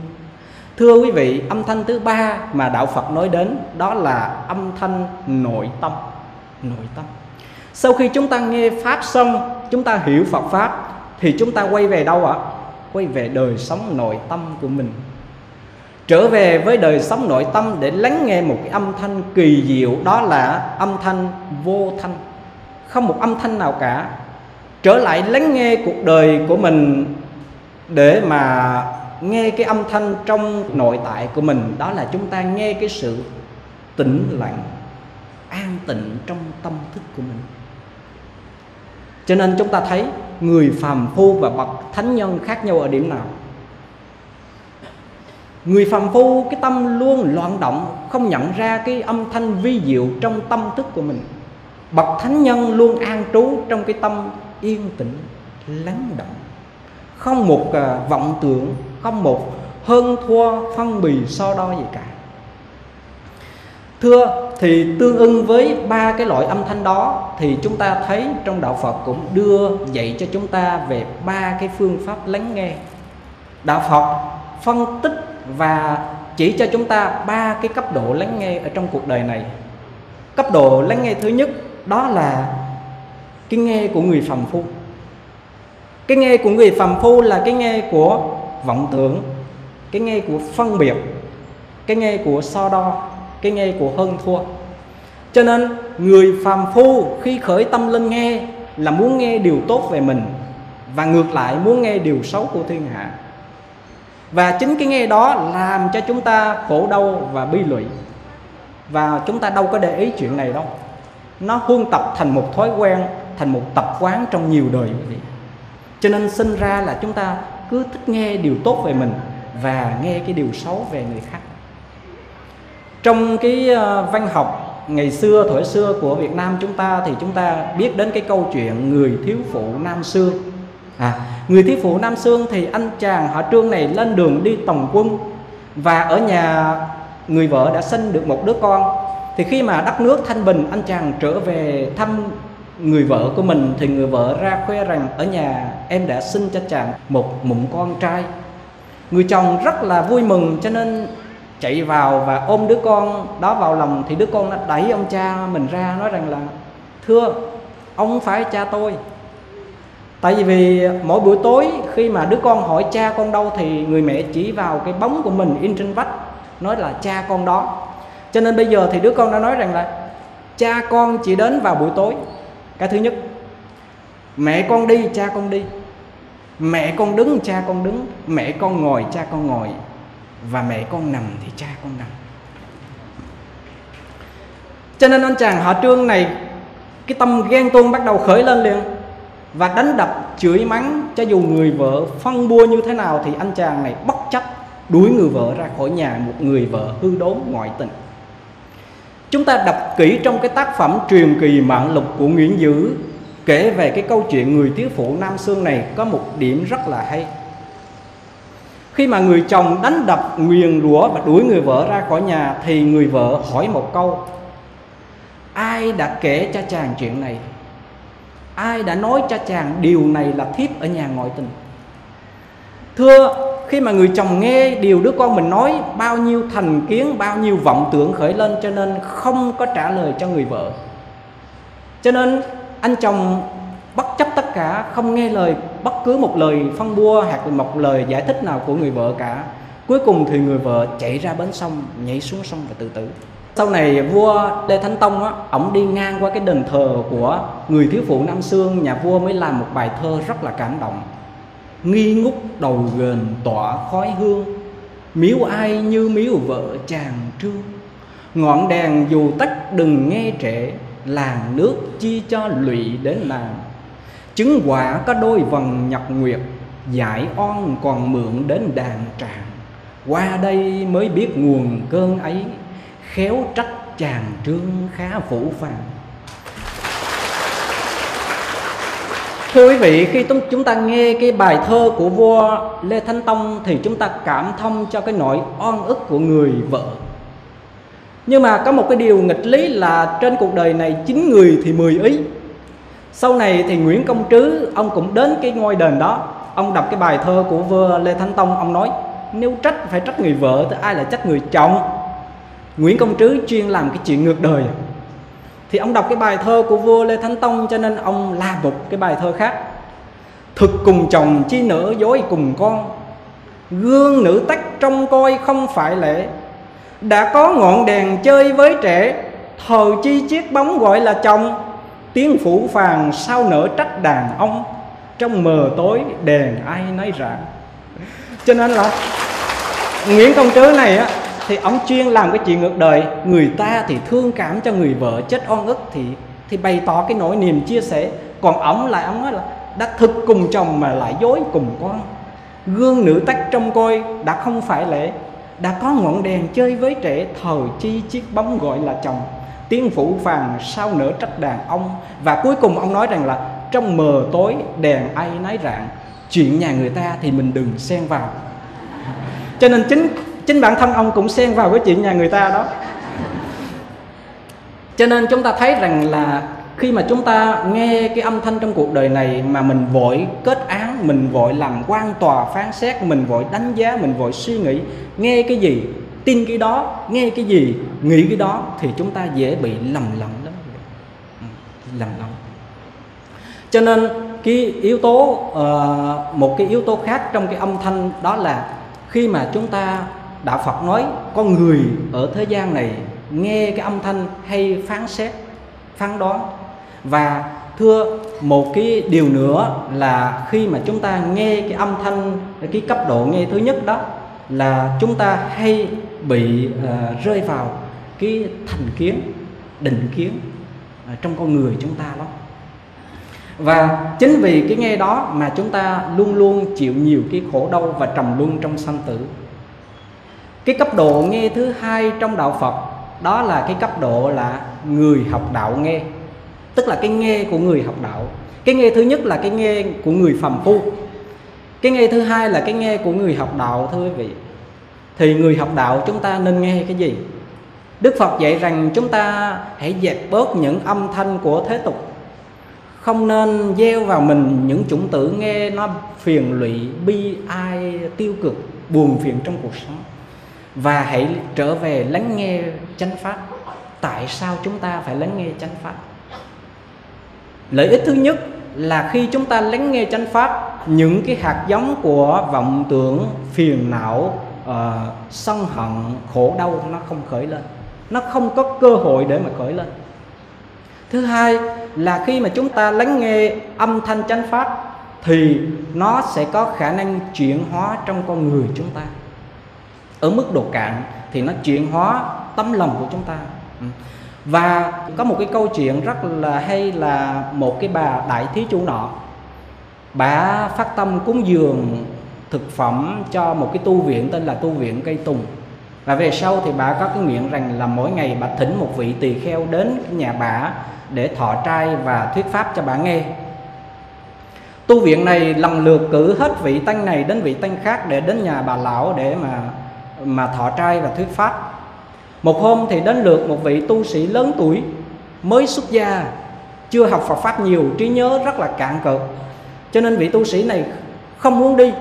[SPEAKER 1] Thưa quý vị, âm thanh thứ ba mà đạo phật nói đến, đó là âm thanh nội tâm. Nội tâm. Sau khi chúng ta nghe pháp xong, chúng ta hiểu phật pháp, thì chúng ta quay về đâu ạ? Quay về đời sống nội tâm của mình. Trở về với đời sống nội tâm để lắng nghe một cái âm thanh kỳ diệu, đó là âm thanh vô thanh. Không một âm thanh nào cả trở lại lắng nghe cuộc đời của mình để mà nghe cái âm thanh trong nội tại của mình. Đó là chúng ta nghe cái sự tĩnh lặng, an tịnh trong tâm thức của mình. Cho nên chúng ta thấy người phàm phu và bậc thánh nhân khác nhau ở điểm nào? Người phàm phu, cái tâm luôn loạn động, không nhận ra cái âm thanh vi diệu trong tâm thức của mình. Bậc thánh nhân luôn an trú trong cái tâm yên tĩnh lắng động. Không một uh, vọng tưởng không một hơn thua phân bì so đo gì cả. Thưa thì tương ưng với ba cái loại âm thanh đó thì chúng ta thấy trong đạo Phật cũng đưa dạy cho chúng ta về ba cái phương pháp lắng nghe. Đạo Phật phân tích và chỉ cho chúng ta ba cái cấp độ lắng nghe ở trong cuộc đời này. Cấp độ lắng nghe thứ nhất đó là cái nghe của người phàm phu. Cái nghe của người phàm phu là cái nghe của vọng tưởng. Cái nghe của phân biệt. Cái nghe của so đo. Cái nghe của hơn thua. Cho nên, người phàm phu khi khởi tâm lên nghe là muốn nghe điều tốt về mình và ngược lại muốn nghe điều xấu của thiên hạ. Và chính cái nghe đó làm cho chúng ta khổ đau và bi lụy. Và chúng ta đâu có để ý chuyện này đâu. Nó huân tập thành một thói quen thành một tập quán trong nhiều đời quý vị. Cho nên sinh ra là chúng ta cứ thích nghe điều tốt về mình và nghe cái điều xấu về người khác. Trong cái ờ, văn học ngày xưa thời xưa của Việt Nam chúng ta thì chúng ta biết đến cái câu chuyện người thiếu phụ Nam Sương à, người thiếu phụ Nam Sương thì anh chàng họ Trương này lên đường đi tổng quân và ở nhà người vợ đã sinh được một đứa con. Thì khi mà đất nước thanh bình anh chàng trở về thăm người vợ của mình thì người vợ ra khoe rằng, ở nhà em đã sinh cho chàng một mụn con trai. Người chồng rất là vui mừng, cho nên chạy vào và ôm đứa con đó vào lòng. Thì đứa con nó đẩy ông cha mình ra, nói rằng là, thưa, ông phải cha tôi. Tại vì mỗi buổi tối khi mà đứa con hỏi cha con đâu thì người mẹ chỉ vào cái bóng của mình in trên vách, nói là cha con đó. Cho nên bây giờ thì đứa con đã nói rằng là, cha con chỉ đến vào buổi tối cái thứ nhất, mẹ con đi, cha con đi. Mẹ con đứng, cha con đứng. Mẹ con ngồi, cha con ngồi. Và mẹ con nằm thì cha con nằm. Cho nên anh chàng họ trương này, cái tâm ghen tuông bắt đầu khởi lên liền. Và đánh đập, chửi mắng, cho dù người vợ phân bua như thế nào thì anh chàng này bất chấp đuổi người vợ ra khỏi nhà, một người vợ hư đốn ngoại tình chúng ta đọc kỹ trong cái tác phẩm truyền kỳ mạng lục của Nguyễn Dữ kể về cái câu chuyện người thiếu phụ Nam Sương này có một điểm rất là hay. Khi mà người chồng đánh đập, nguyền rủa và đuổi người vợ ra khỏi nhà thì người vợ hỏi một câu: Ai đã kể cho chàng chuyện này? Ai đã nói cho chàng điều này là thiếp ở nhà ngoại tình? Thưa, khi mà người chồng nghe điều đứa con mình nói bao nhiêu thành kiến, bao nhiêu vọng tưởng khởi lên cho nên không có trả lời cho người vợ. Cho nên anh chồng bất chấp tất cả không nghe lời bất cứ một lời phân bua hoặc một lời giải thích nào của người vợ cả. Cuối cùng thì người vợ chạy ra bến sông nhảy xuống sông và tự tử. Sau này vua lê thánh tông á ổng đi ngang qua cái đền thờ của người thiếu phụ nam sương nhà vua mới làm một bài thơ rất là cảm động nghi ngút đầu gền tỏa khói hương. Miếu ai như miếu vợ chàng trương ngọn đèn dù tắt đừng nghe trễ, làng nước chi cho lụy đến làng. Chứng quả có đôi vần nhật nguyệt, giải oan còn mượn đến đàn tràng. Qua đây mới biết nguồn cơn ấy, khéo trách chàng trương khá phủ phàng. Thưa quý vị, khi chúng ta nghe cái bài thơ của vua Lê Thánh Tông thì chúng ta cảm thông cho cái nỗi oan ức của người vợ. Nhưng mà có một cái điều nghịch lý là trên cuộc đời này chín người thì mười ý. Sau này thì Nguyễn Công Trứ ông cũng đến cái ngôi đền đó, ông đọc cái bài thơ của vua Lê Thánh Tông, ông nói nếu trách phải trách người vợ thì ai là trách người chồng. Nguyễn Công Trứ chuyên làm cái chuyện ngược đời thì ông đọc cái bài thơ của vua Lê Thánh Tông cho nên ông la một cái bài thơ khác. Thực cùng chồng chi nỡ dối cùng con, gương nữ tách trong coi không phải lễ. Đã có ngọn đèn chơi với trẻ, thờ chi chiếc bóng gọi là chồng. Tiếng phủ phàng sao nở trách đàn ông, trong mờ tối đèn ai nấy rạng. Cho nên là nguyễn công trứ này á thì ông chuyên làm cái chuyện ngược đời. Người ta thì thương cảm cho người vợ chết oan ức thì thì bày tỏ cái nỗi niềm chia sẻ. Còn ông lại, ông nói là đã thực cùng chồng mà lại dối cùng con. Gương nữ tách trong coi đã không phải lễ, đã có ngọn đèn chơi với trẻ thời chi chiếc bóng gọi là chồng. Tiếng phủ phàng sao nở trách đàn ông. Và cuối cùng ông nói rằng là trong mờ tối đèn ai nấy rạng, chuyện nhà người ta thì mình đừng xen vào. Cho nên chính chính bản thân ông cũng xen vào cái chuyện nhà người ta đó. Cho nên chúng ta thấy rằng là khi mà chúng ta nghe cái âm thanh trong cuộc đời này mà mình vội kết án mình vội làm quan tòa phán xét mình vội đánh giá mình vội suy nghĩ nghe cái gì tin cái đó nghe cái gì nghĩ cái đó thì chúng ta dễ bị lầm lẫn lắm ừ, lầm lẫn. Cho nên cái yếu tố uh, một cái yếu tố khác trong cái âm thanh đó là khi mà chúng ta đạo phật nói con người ở thế gian này nghe cái âm thanh hay phán xét phán đoán. Và thưa một cái điều nữa là khi mà chúng ta nghe cái âm thanh cái cấp độ nghe thứ nhất đó là chúng ta hay bị uh, rơi vào cái thành kiến định kiến uh, trong con người chúng ta đó. Và chính vì cái nghe đó mà chúng ta luôn luôn chịu nhiều cái khổ đau và trầm luân trong sanh tử cái cấp độ nghe thứ hai trong đạo phật, đó là cái cấp độ là người học đạo nghe. Tức là cái nghe của người học đạo. Cái nghe thứ nhất là cái nghe của người phàm phu. Cái nghe thứ hai là cái nghe của người học đạo, thưa quý vị. Thì người học đạo chúng ta nên nghe cái gì? Đức phật dạy rằng chúng ta hãy dẹp bớt những âm thanh của thế tục. Không nên gieo vào mình những chủng tử nghe nó phiền lụy, bi ai, tiêu cực, buồn phiền trong cuộc sống và hãy trở về lắng nghe chánh pháp. Tại sao chúng ta phải lắng nghe chánh pháp? Lợi ích thứ nhất là khi chúng ta lắng nghe chánh pháp những cái hạt giống của vọng tưởng phiền não uh, sân hận khổ đau nó không khởi lên. Nó không có cơ hội để mà khởi lên. Thứ hai là khi mà chúng ta lắng nghe âm thanh chánh pháp thì nó sẽ có khả năng chuyển hóa trong con người chúng ta ở mức độ cạn thì nó chuyển hóa tấm lòng của chúng ta. Ừ. Và có một cái câu chuyện rất là hay là một cái bà đại thí chủ nọ. Bà phát tâm cúng dường thực phẩm cho một cái tu viện tên là tu viện cây tùng. Và về sau thì bà có cái nguyện rằng là mỗi ngày bà thỉnh một vị tỳ kheo đến nhà bà để thọ trai và thuyết pháp cho bà nghe. Tu viện này lần lượt cử hết vị tăng này đến vị tăng khác để đến nhà bà lão để mà mà thọ trai và thuyết pháp. Một hôm thì đến lượt một vị tu sĩ lớn tuổi mới xuất gia chưa học Phật pháp nhiều trí nhớ rất là cạn cợt cho nên vị tu sĩ này không muốn đi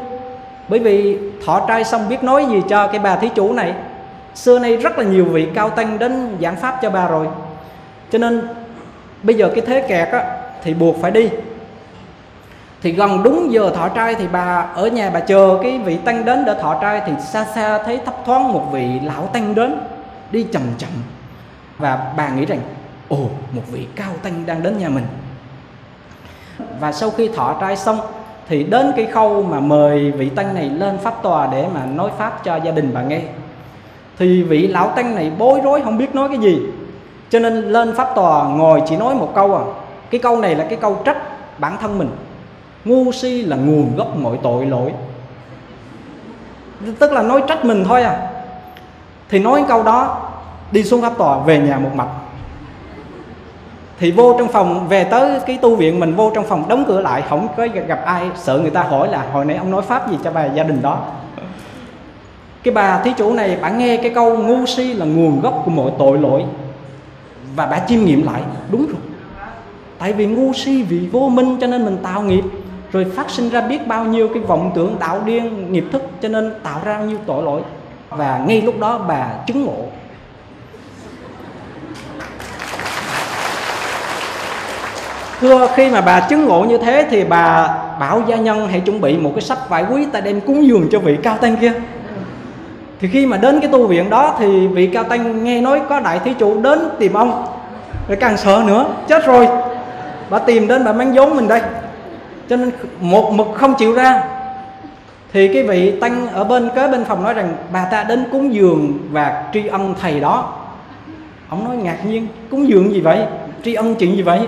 [SPEAKER 1] bởi vì thọ trai xong biết nói gì cho cái bà thí chủ này. Xưa nay rất là nhiều vị cao tăng đến giảng pháp cho bà rồi. Cho nên bây giờ cái thế kẹt á, thì buộc phải đi thì gần đúng giờ thọ trai thì bà ở nhà bà chờ cái vị tăng đến để thọ trai thì xa xa thấy thấp thoáng một vị lão tăng đến, đi chậm chậm. Và bà nghĩ rằng, ồ, một vị cao tăng đang đến nhà mình. Và sau khi thọ trai xong thì đến cái khâu mà mời vị tăng này lên pháp tòa để mà nói pháp cho gia đình bà nghe. Thì vị lão tăng này bối rối không biết nói cái gì. Cho nên lên pháp tòa ngồi chỉ nói một câu à. Cái câu này là cái câu trách bản thân mình ngu si là nguồn gốc mọi tội lỗi. Tức là nói trách mình thôi à. Thì nói câu đó, đi xuống pháp tòa, về nhà một mạch. Thì vô trong phòng, về tới cái tu viện mình, vô trong phòng, đóng cửa lại, không có gặp ai, sợ người ta hỏi là, hồi nãy ông nói pháp gì cho bà, gia đình đó? Cái bà thí chủ này, bà nghe cái câu ngu si là nguồn gốc của mọi tội lỗi. Và bà chiêm nghiệm lại, đúng rồi. Tại vì ngu si vì vô minh cho nên mình tạo nghiệp rồi phát sinh ra biết bao nhiêu cái vọng tưởng tạo điên, nghiệp thức, cho nên tạo ra bao nhiêu tội lỗi. Và ngay lúc đó bà chứng ngộ. Thưa, khi mà bà chứng ngộ như thế thì bà bảo gia nhân hãy chuẩn bị một cái sách vải quý ta đem cúng dường cho vị cao tăng kia. Thì khi mà đến cái tu viện đó thì vị cao tăng nghe nói có đại thí chủ đến tìm ông. Rồi càng sợ nữa, chết rồi. Bà tìm đến bà mang vốn mình đây cho nên một mực không chịu ra. Thì cái vị tăng ở bên kế bên phòng nói rằng bà ta đến cúng dường và tri ân thầy đó. Ông nói ngạc nhiên cúng dường gì vậy? Tri ân chuyện gì vậy?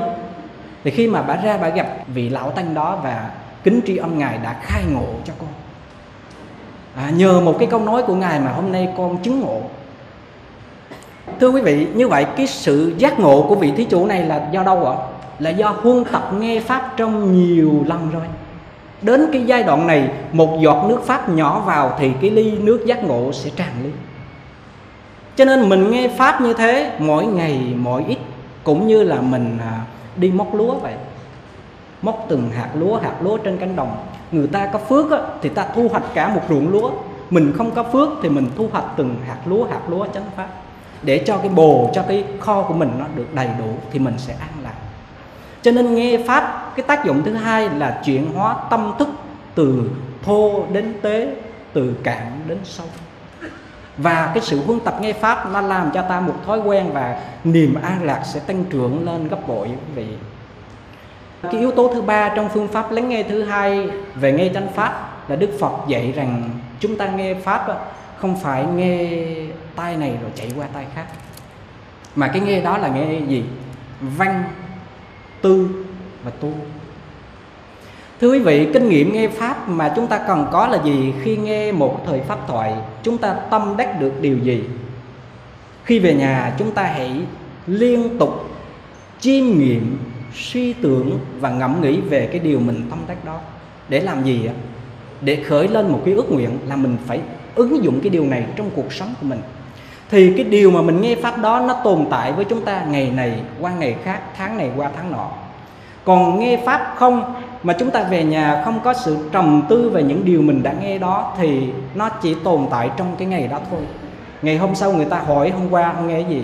[SPEAKER 1] Thì khi mà bà ra bà gặp vị lão tăng đó và kính tri ân ngài đã khai ngộ cho con à, nhờ một cái câu nói của ngài mà hôm nay con chứng ngộ. Thưa quý vị như vậy cái sự giác ngộ của vị thí chủ này là do đâu ạ? Là do huân tập nghe pháp trong nhiều lần rồi. Đến cái giai đoạn này một giọt nước pháp nhỏ vào thì cái ly nước giác ngộ sẽ tràn ly cho nên mình nghe pháp như thế mỗi ngày mỗi ít cũng như là mình à, đi móc lúa vậy. Móc từng hạt lúa hạt lúa trên cánh đồng. Người ta có phước á, thì ta thu hoạch cả một ruộng lúa. Mình không có phước thì mình thu hoạch từng hạt lúa hạt lúa chánh pháp. Để cho cái bồ cho cái kho của mình nó được đầy đủ thì mình sẽ an lạc cho nên nghe pháp, cái tác dụng thứ hai là chuyển hóa tâm thức từ thô đến tế, từ cạn đến sâu. Và cái sự huân tập nghe pháp nó làm cho ta một thói quen và niềm an lạc sẽ tăng trưởng lên gấp bội quý vị cái yếu tố thứ ba trong phương pháp lắng nghe thứ hai về nghe chánh pháp là đức phật dạy rằng chúng ta nghe pháp không phải nghe tai này rồi chạy qua tai khác. Mà cái nghe đó là nghe gì? Văn tư và tu Thưa quý vị, kinh nghiệm nghe Pháp mà chúng ta cần có là gì? Khi nghe một thời Pháp thoại, chúng ta tâm đắc được điều gì? Khi về nhà, chúng ta hãy liên tục chiêm nghiệm, suy tưởng và ngẫm nghĩ về cái điều mình tâm đắc đó. Để làm gì ạ? Để khởi lên một cái ước nguyện là mình phải ứng dụng cái điều này trong cuộc sống của mình. Thì cái điều mà mình nghe Pháp đó nó tồn tại với chúng ta ngày này qua ngày khác, tháng này qua tháng nọ. Còn nghe Pháp không mà chúng ta về nhà không có sự trầm tư về những điều mình đã nghe đó thì nó chỉ tồn tại trong cái ngày đó thôi. Ngày hôm sau người ta hỏi hôm qua ông nghe cái gì?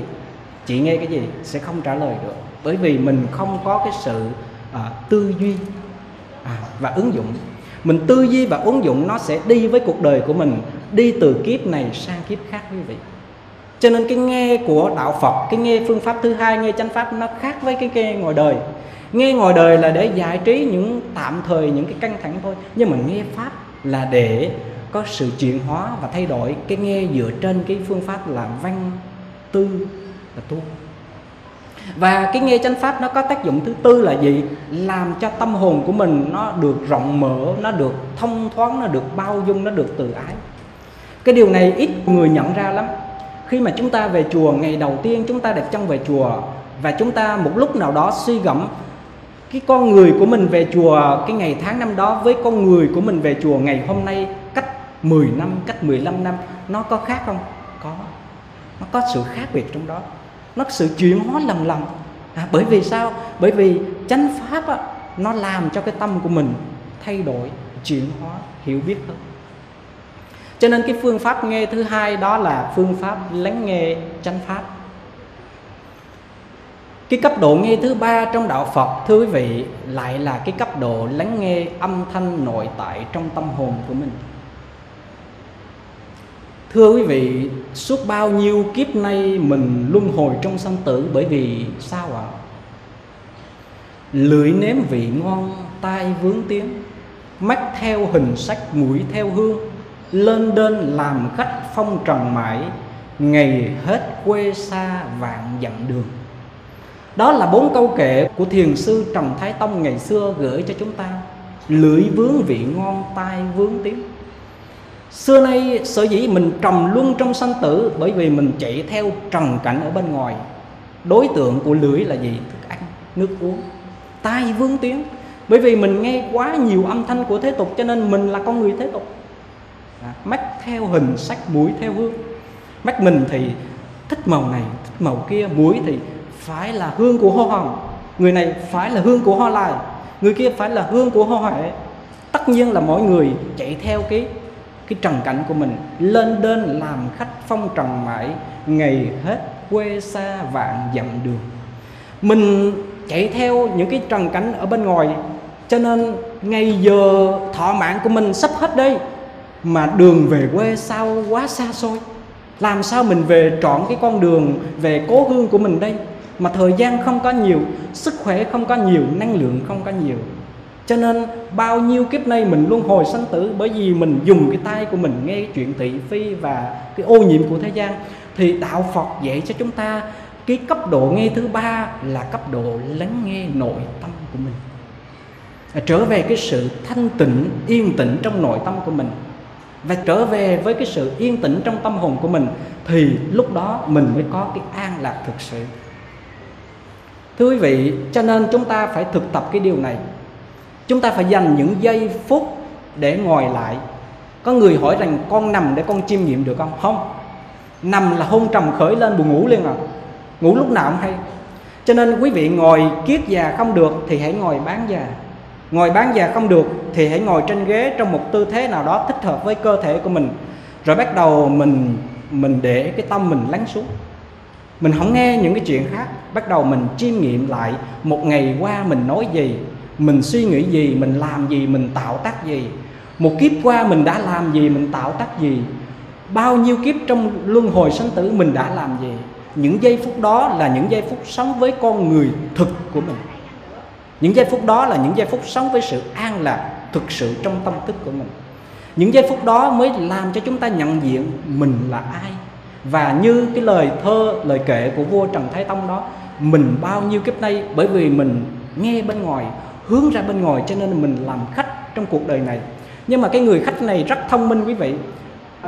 [SPEAKER 1] Chị nghe cái gì? Sẽ không trả lời được. Bởi vì mình không có cái sự à, tư duy à, và ứng dụng. Mình tư duy và ứng dụng nó sẽ đi với cuộc đời của mình đi từ kiếp này sang kiếp khác quý vị cho nên cái nghe của đạo Phật, cái nghe phương pháp thứ hai, nghe chánh pháp nó khác với cái nghe ngoài đời. Nghe ngoài đời là để giải trí những, tạm thời những cái căng thẳng thôi. Nhưng mà nghe pháp là để có sự chuyển hóa và thay đổi. Cái nghe dựa trên cái phương pháp là văn tư và tu. Và cái nghe chánh pháp nó có tác dụng thứ tư là gì? Làm cho tâm hồn của mình nó được rộng mở, nó được thông thoáng, nó được bao dung, nó được từ ái. Cái điều này ít người nhận ra lắm khi mà chúng ta về chùa ngày đầu tiên chúng ta đặt chân về chùa và chúng ta một lúc nào đó suy gẫm cái con người của mình về chùa cái ngày tháng năm đó với con người của mình về chùa ngày hôm nay cách 10 năm, cách 15 năm nó có khác không? Có. Nó có sự khác biệt trong đó. Nó có sự chuyển hóa lần lần. À, bởi vì sao? Bởi vì chánh pháp á, nó làm cho cái tâm của mình thay đổi, chuyển hóa, hiểu biết hơn. Cho nên cái phương pháp nghe thứ hai đó là phương pháp lắng nghe chánh pháp. Cái cấp độ nghe thứ ba trong đạo Phật, thưa quý vị, lại là cái cấp độ lắng nghe âm thanh nội tại trong tâm hồn của mình. Thưa quý vị, suốt bao nhiêu kiếp nay mình luân hồi trong sanh tử bởi vì sao ạ? Lưỡi nếm vị ngon, tai vướng tiếng, mắt theo hình sắc, mũi theo hương lên đên làm khách phong trần mãi ngày hết quê xa vạn dặm đường. Đó là bốn câu kệ của thiền sư Trần Thái Tông ngày xưa gửi cho chúng ta. Lưỡi vướng vị ngon, tai vướng tiếng Xưa nay sở dĩ mình trầm luân trong sanh tử Bởi vì mình chạy theo trần cảnh ở bên ngoài. Đối tượng của lưỡi là gì? Thức ăn, nước uống. Tai vướng tiếng Bởi vì mình nghe quá nhiều âm thanh của thế tục Cho nên mình là con người thế tục. À, Mắt theo hình, sắc mũi theo hương. Mắt mình thì thích màu này, thích màu kia Mũi thì phải là hương của hoa hồng. Người này phải là hương của hoa lai người kia phải là hương của hoa huệ tất nhiên là mỗi người chạy theo cái cái trần cảnh của mình lên đên làm khách phong trần mãi ngày hết quê xa vạn dặm đường. Mình chạy theo những cái trần cảnh ở bên ngoài cho nên ngày giờ thọ mạng của mình sắp hết đây mà đường về quê sao quá xa xôi. Làm sao mình về trọn cái con đường về cố hương của mình đây? Mà thời gian không có nhiều, sức khỏe không có nhiều, năng lượng không có nhiều. Cho nên bao nhiêu kiếp nay mình luôn hồi sanh tử bởi vì mình dùng cái tay của mình nghe chuyện thị phi và cái ô nhiễm của thế gian, thì đạo Phật dạy cho chúng ta cái cấp độ nghe thứ ba là cấp độ lắng nghe nội tâm của mình. Trở về cái sự thanh tịnh, yên tĩnh trong nội tâm của mình và trở về với cái sự yên tĩnh trong tâm hồn của mình thì lúc đó mình mới có cái an lạc thực sự Thưa quý vị, cho nên chúng ta phải thực tập cái điều này. Chúng ta phải dành những giây phút để ngồi lại. Có người hỏi rằng con nằm để con chiêm nghiệm được không? Không. Nằm là hôn trầm khởi lên buồn ngủ liền à. Ngủ lúc nào cũng hay. Cho nên quý vị ngồi kiết già không được thì hãy ngồi bán già. Ngồi bán già không được thì hãy ngồi trên ghế trong một tư thế nào đó thích hợp với cơ thể của mình. Rồi bắt đầu mình mình để cái tâm mình lắng xuống. Mình không nghe những cái chuyện khác. Bắt đầu mình chiêm nghiệm lại một ngày qua mình nói gì, mình suy nghĩ gì, mình làm gì, mình tạo tác gì. Một kiếp qua mình đã làm gì, mình tạo tác gì. Bao nhiêu kiếp trong luân hồi sanh tử mình đã làm gì. Những giây phút đó là những giây phút sống với con người thực của mình những giây phút đó là những giây phút sống với sự an lạc thực sự trong tâm thức của mình. Những giây phút đó mới làm cho chúng ta nhận diện mình là ai. Và như cái lời thơ, lời kệ của vua trần thái tông đó, mình bao nhiêu kiếp nay, bởi vì mình nghe bên ngoài, hướng ra bên ngoài, cho nên mình làm khách trong cuộc đời này. Nhưng mà cái người khách này rất thông minh quý vị.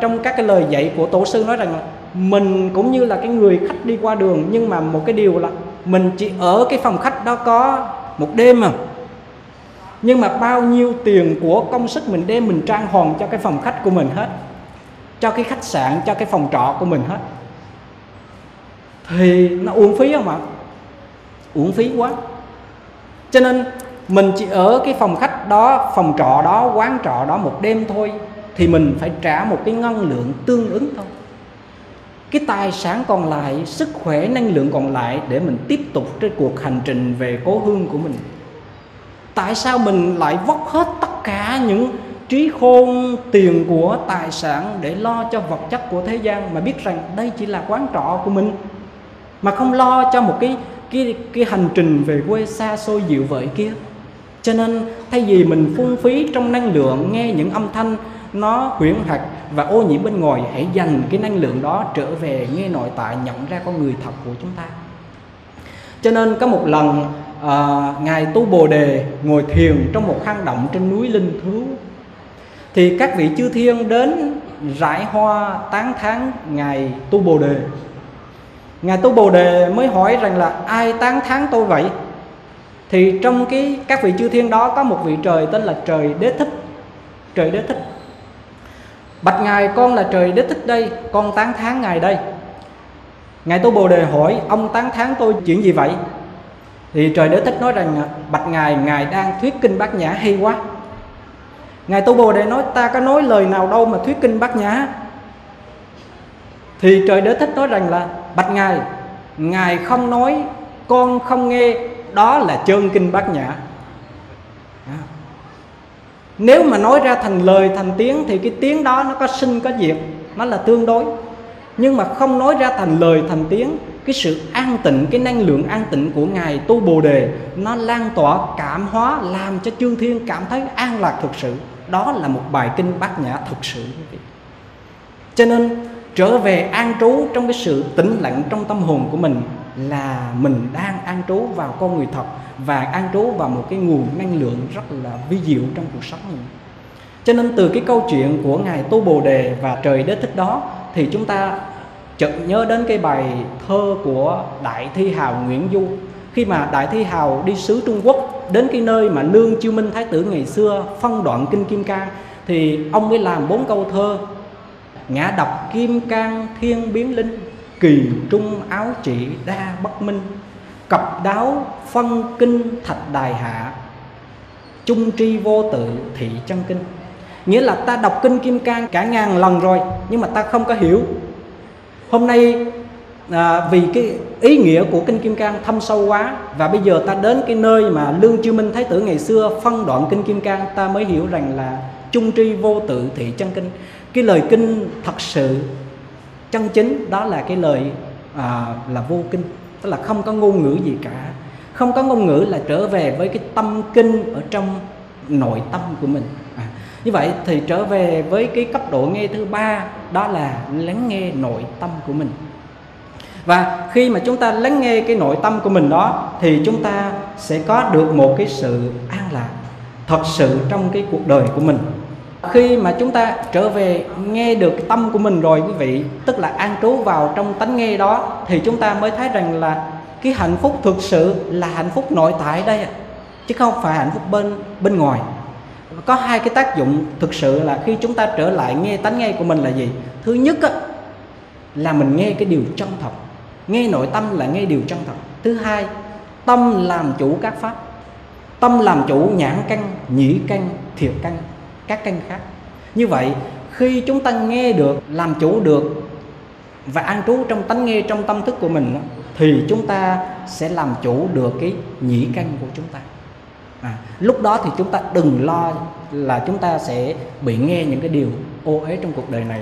[SPEAKER 1] Trong các cái lời dạy của tổ sư nói rằng mình cũng như là cái người khách đi qua đường, nhưng mà một cái điều là mình chỉ ở cái phòng khách đó có một đêm mà. Nhưng mà bao nhiêu tiền của công sức mình đem mình trang hoàng cho cái phòng khách của mình hết? Cho cái khách sạn, cho cái phòng trọ của mình hết? Thì nó uổng phí không ạ? Uổng phí quá. Cho nên mình chỉ ở cái phòng khách đó, phòng trọ đó, quán trọ đó một đêm thôi, thì mình phải trả một cái ngân lượng tương ứng thôi cái tài sản còn lại, sức khỏe năng lượng còn lại để mình tiếp tục trên cuộc hành trình về cố hương của mình. Tại sao mình lại vóc hết tất cả những trí khôn tiền của tài sản để lo cho vật chất của thế gian mà biết rằng đây chỉ là quán trọ của mình? Mà không lo cho một cái cái cái hành trình về quê xa xôi dịu vợi kia. Cho nên thay vì mình phung phí trong năng lượng, nghe những âm thanh nó huyễn hoặc và ô nhiễm bên ngoài hãy dành cái năng lượng đó trở về nghe nội tại nhận ra con người thật của chúng ta. Cho nên có một lần à, ngài tu bồ đề ngồi thiền trong một hang động trên núi linh thú. Thì các vị chư thiên đến rải hoa tán thán ngài tu bồ đề. Ngài tu bồ đề mới hỏi rằng là ai tán thán tôi vậy? Thì trong cái các vị chư thiên đó có một vị trời tên là trời đế thích. Trời đế thích bạch ngài, con là trời đế thích đây, con tán thán ngài đây. Ngài tu bồ đề hỏi, ông tán thán tôi chuyện gì vậy? Thì trời đế thích nói rằng, bạch ngài ngài đang thuyết kinh bát nhã hay quá. Ngài tu bồ đề nói, ta có nói lời nào đâu mà thuyết kinh bát nhã. Thì trời đế thích nói rằng là, bạch ngài ngài không nói, con không nghe, đó là chân kinh bát nhã. À, nếu mà nói ra thành lời, thành tiếng thì cái tiếng đó nó có sinh, có diệt, nó là tương đối. Nhưng mà không nói ra thành lời, thành tiếng, cái sự an tịnh, cái năng lượng an tịnh của ngài tu bồ đề, nó lan tỏa, cảm hóa, làm cho chương thiên cảm thấy an lạc thực sự. Đó là một bài kinh bát nhã thực sự cho nên, trở về an trú trong cái sự tĩnh lặng trong tâm hồn của mình là mình đang an trú vào con người thật và an trú vào một cái nguồn năng lượng rất là vi diệu trong cuộc sống mình. Cho nên từ cái câu chuyện của ngài tu bồ đề và trời đế thích đó, thì chúng ta chợt nhớ đến cái bài thơ của đại thi hào nguyễn du. Khi mà đại thi hào đi sứ trung quốc, đến cái nơi mà nương chiêu minh thái tử ngày xưa phân đoạn kinh kim cang, thì ông mới làm bốn câu thơ. Ngã đọc kim cang thiên biến linh kỳ trung áo trị đa bất minh cập đáo phân kinh thạch đài hạ. Trung tri vô tự thị chân kinh. Nghĩa là ta đọc kinh kim cang cả ngàn lần rồi nhưng mà ta không có hiểu. Hôm nay à, vì cái ý nghĩa của kinh kim cang thâm sâu quá và bây giờ ta đến cái nơi mà lương chiêu minh thái tử ngày xưa phân đoạn kinh kim cang ta mới hiểu rằng là trung tri vô tự thị chân kinh. Cái lời kinh thật sự chân chính đó là cái lời à, là vô kinh. Tức là không có ngôn ngữ gì cả. Không có ngôn ngữ là trở về với cái tâm kinh ở trong nội tâm của mình. À, như vậy thì trở về với cái cấp độ nghe thứ ba đó là lắng nghe nội tâm của mình. Và khi mà chúng ta lắng nghe cái nội tâm của mình đó thì chúng ta sẽ có được một cái sự an lạc thật sự trong cái cuộc đời của mình khi mà chúng ta trở về nghe được tâm của mình rồi quý vị tức là an trú vào trong tánh nghe đó thì chúng ta mới thấy rằng là cái hạnh phúc thực sự là hạnh phúc nội tại đây chứ không phải hạnh phúc bên bên ngoài. Có hai cái tác dụng thực sự là khi chúng ta trở lại nghe tánh nghe của mình là gì? Thứ nhất á, là mình nghe cái điều chân thật. Nghe nội tâm là nghe điều chân thật. Thứ hai tâm làm chủ các pháp. Tâm làm chủ nhãn căn nhĩ căn thiệt căn các kênh khác. Như vậy khi chúng ta nghe được làm chủ được và an trú trong tánh nghe trong tâm thức của mình thì chúng ta sẽ làm chủ được cái nhĩ căn của chúng ta. À, lúc đó thì chúng ta đừng lo là chúng ta sẽ bị nghe những cái điều ô uế trong cuộc đời này.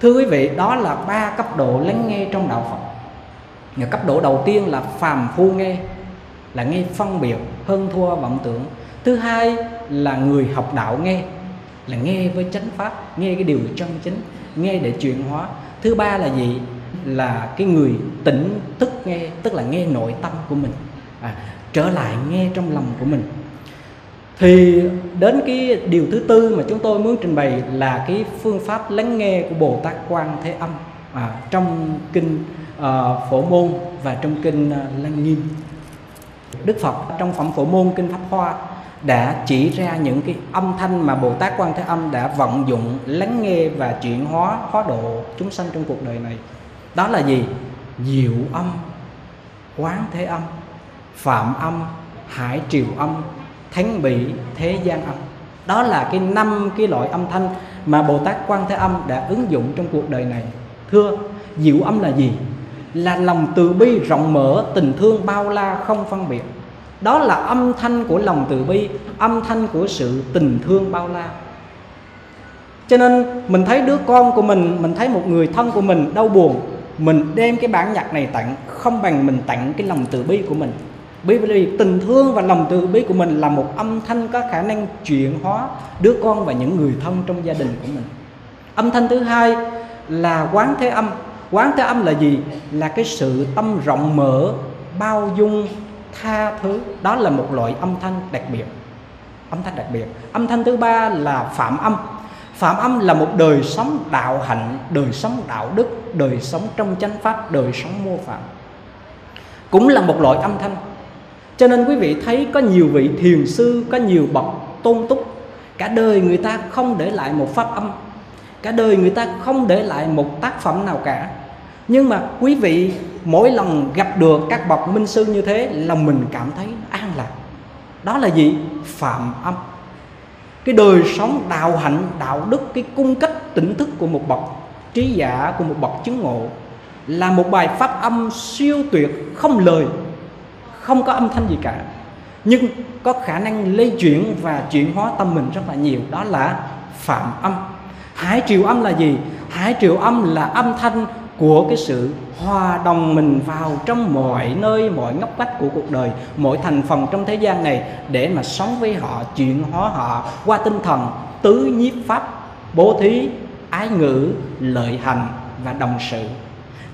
[SPEAKER 1] Thưa quý vị đó là ba cấp độ lắng nghe trong đạo phật. Và cấp độ đầu tiên là phàm phu nghe là nghe phân biệt hơn thua vọng tưởng. Thứ hai là người học đạo nghe là nghe với chánh pháp nghe cái điều chân chính nghe để chuyển hóa. Thứ ba là gì? Là cái người tỉnh thức nghe tức là nghe nội tâm của mình à, trở lại nghe trong lòng của mình. Thì đến cái điều thứ tư mà chúng tôi muốn trình bày là cái phương pháp lắng nghe của Bồ Tát Quan Thế Âm à, trong kinh uh, Phổ Môn và trong kinh uh, Lăng Nghiêm. Đức Phật trong phẩm Phổ Môn kinh Pháp Hoa đã chỉ ra những cái âm thanh mà Bồ Tát Quan Thế Âm đã vận dụng lắng nghe và chuyển hóa hóa độ chúng sanh trong cuộc đời này. Đó là gì? Diệu âm, quán thế âm, phạm âm, hải triều âm, thánh Bỉ thế gian âm. Đó là cái năm cái loại âm thanh mà Bồ Tát Quan Thế Âm đã ứng dụng trong cuộc đời này. Thưa, diệu âm là gì? Là lòng từ bi rộng mở, tình thương bao la không phân biệt đó là âm thanh của lòng từ bi, âm thanh của sự tình thương bao la. Cho nên mình thấy đứa con của mình mình thấy một người thân của mình đau buồn, mình đem cái bản nhạc này tặng, không bằng mình tặng cái lòng từ bi của mình. Bởi vì tình thương và lòng từ bi của mình là một âm thanh có khả năng chuyển hóa đứa con và những người thân trong gia đình của mình. Âm thanh thứ hai là quán thế âm. Quán thế âm là gì? Là cái sự tâm rộng mở, bao dung tha thứ. Đó là một loại âm thanh đặc biệt. Âm thanh đặc biệt. Âm thanh thứ ba là phạm âm. Phạm âm là một đời sống đạo hạnh, đời sống đạo đức, đời sống trong chánh pháp, đời sống mô phạm. Cũng là một loại âm thanh. Cho nên quý vị thấy có nhiều vị thiền sư, có nhiều bậc tôn túc. Cả đời người ta không để lại một pháp âm. Cả đời người ta không để lại một tác phẩm nào cả. Nhưng mà quý vị mỗi lần gặp được các bậc minh sư như thế là mình cảm thấy an lạc. Đó là gì? Phạm âm. Cái đời sống đạo hạnh, đạo đức, cái cung cách tỉnh thức của một bậc trí giả, của một bậc chứng ngộ là một bài pháp âm siêu tuyệt, không lời, không có âm thanh gì cả. Nhưng có khả năng lây chuyển và chuyển hóa tâm mình rất là nhiều. Đó là phạm âm. Hải triều âm là gì? Hải triều âm là âm thanh của cái sự hòa đồng mình vào trong mọi nơi, mọi ngóc ngách của cuộc đời, mọi thành phần trong thế gian này để mà sống với họ, chuyển hóa họ qua tinh thần tứ nhiếp pháp, bố thí, ái ngữ, lợi hành và đồng sự.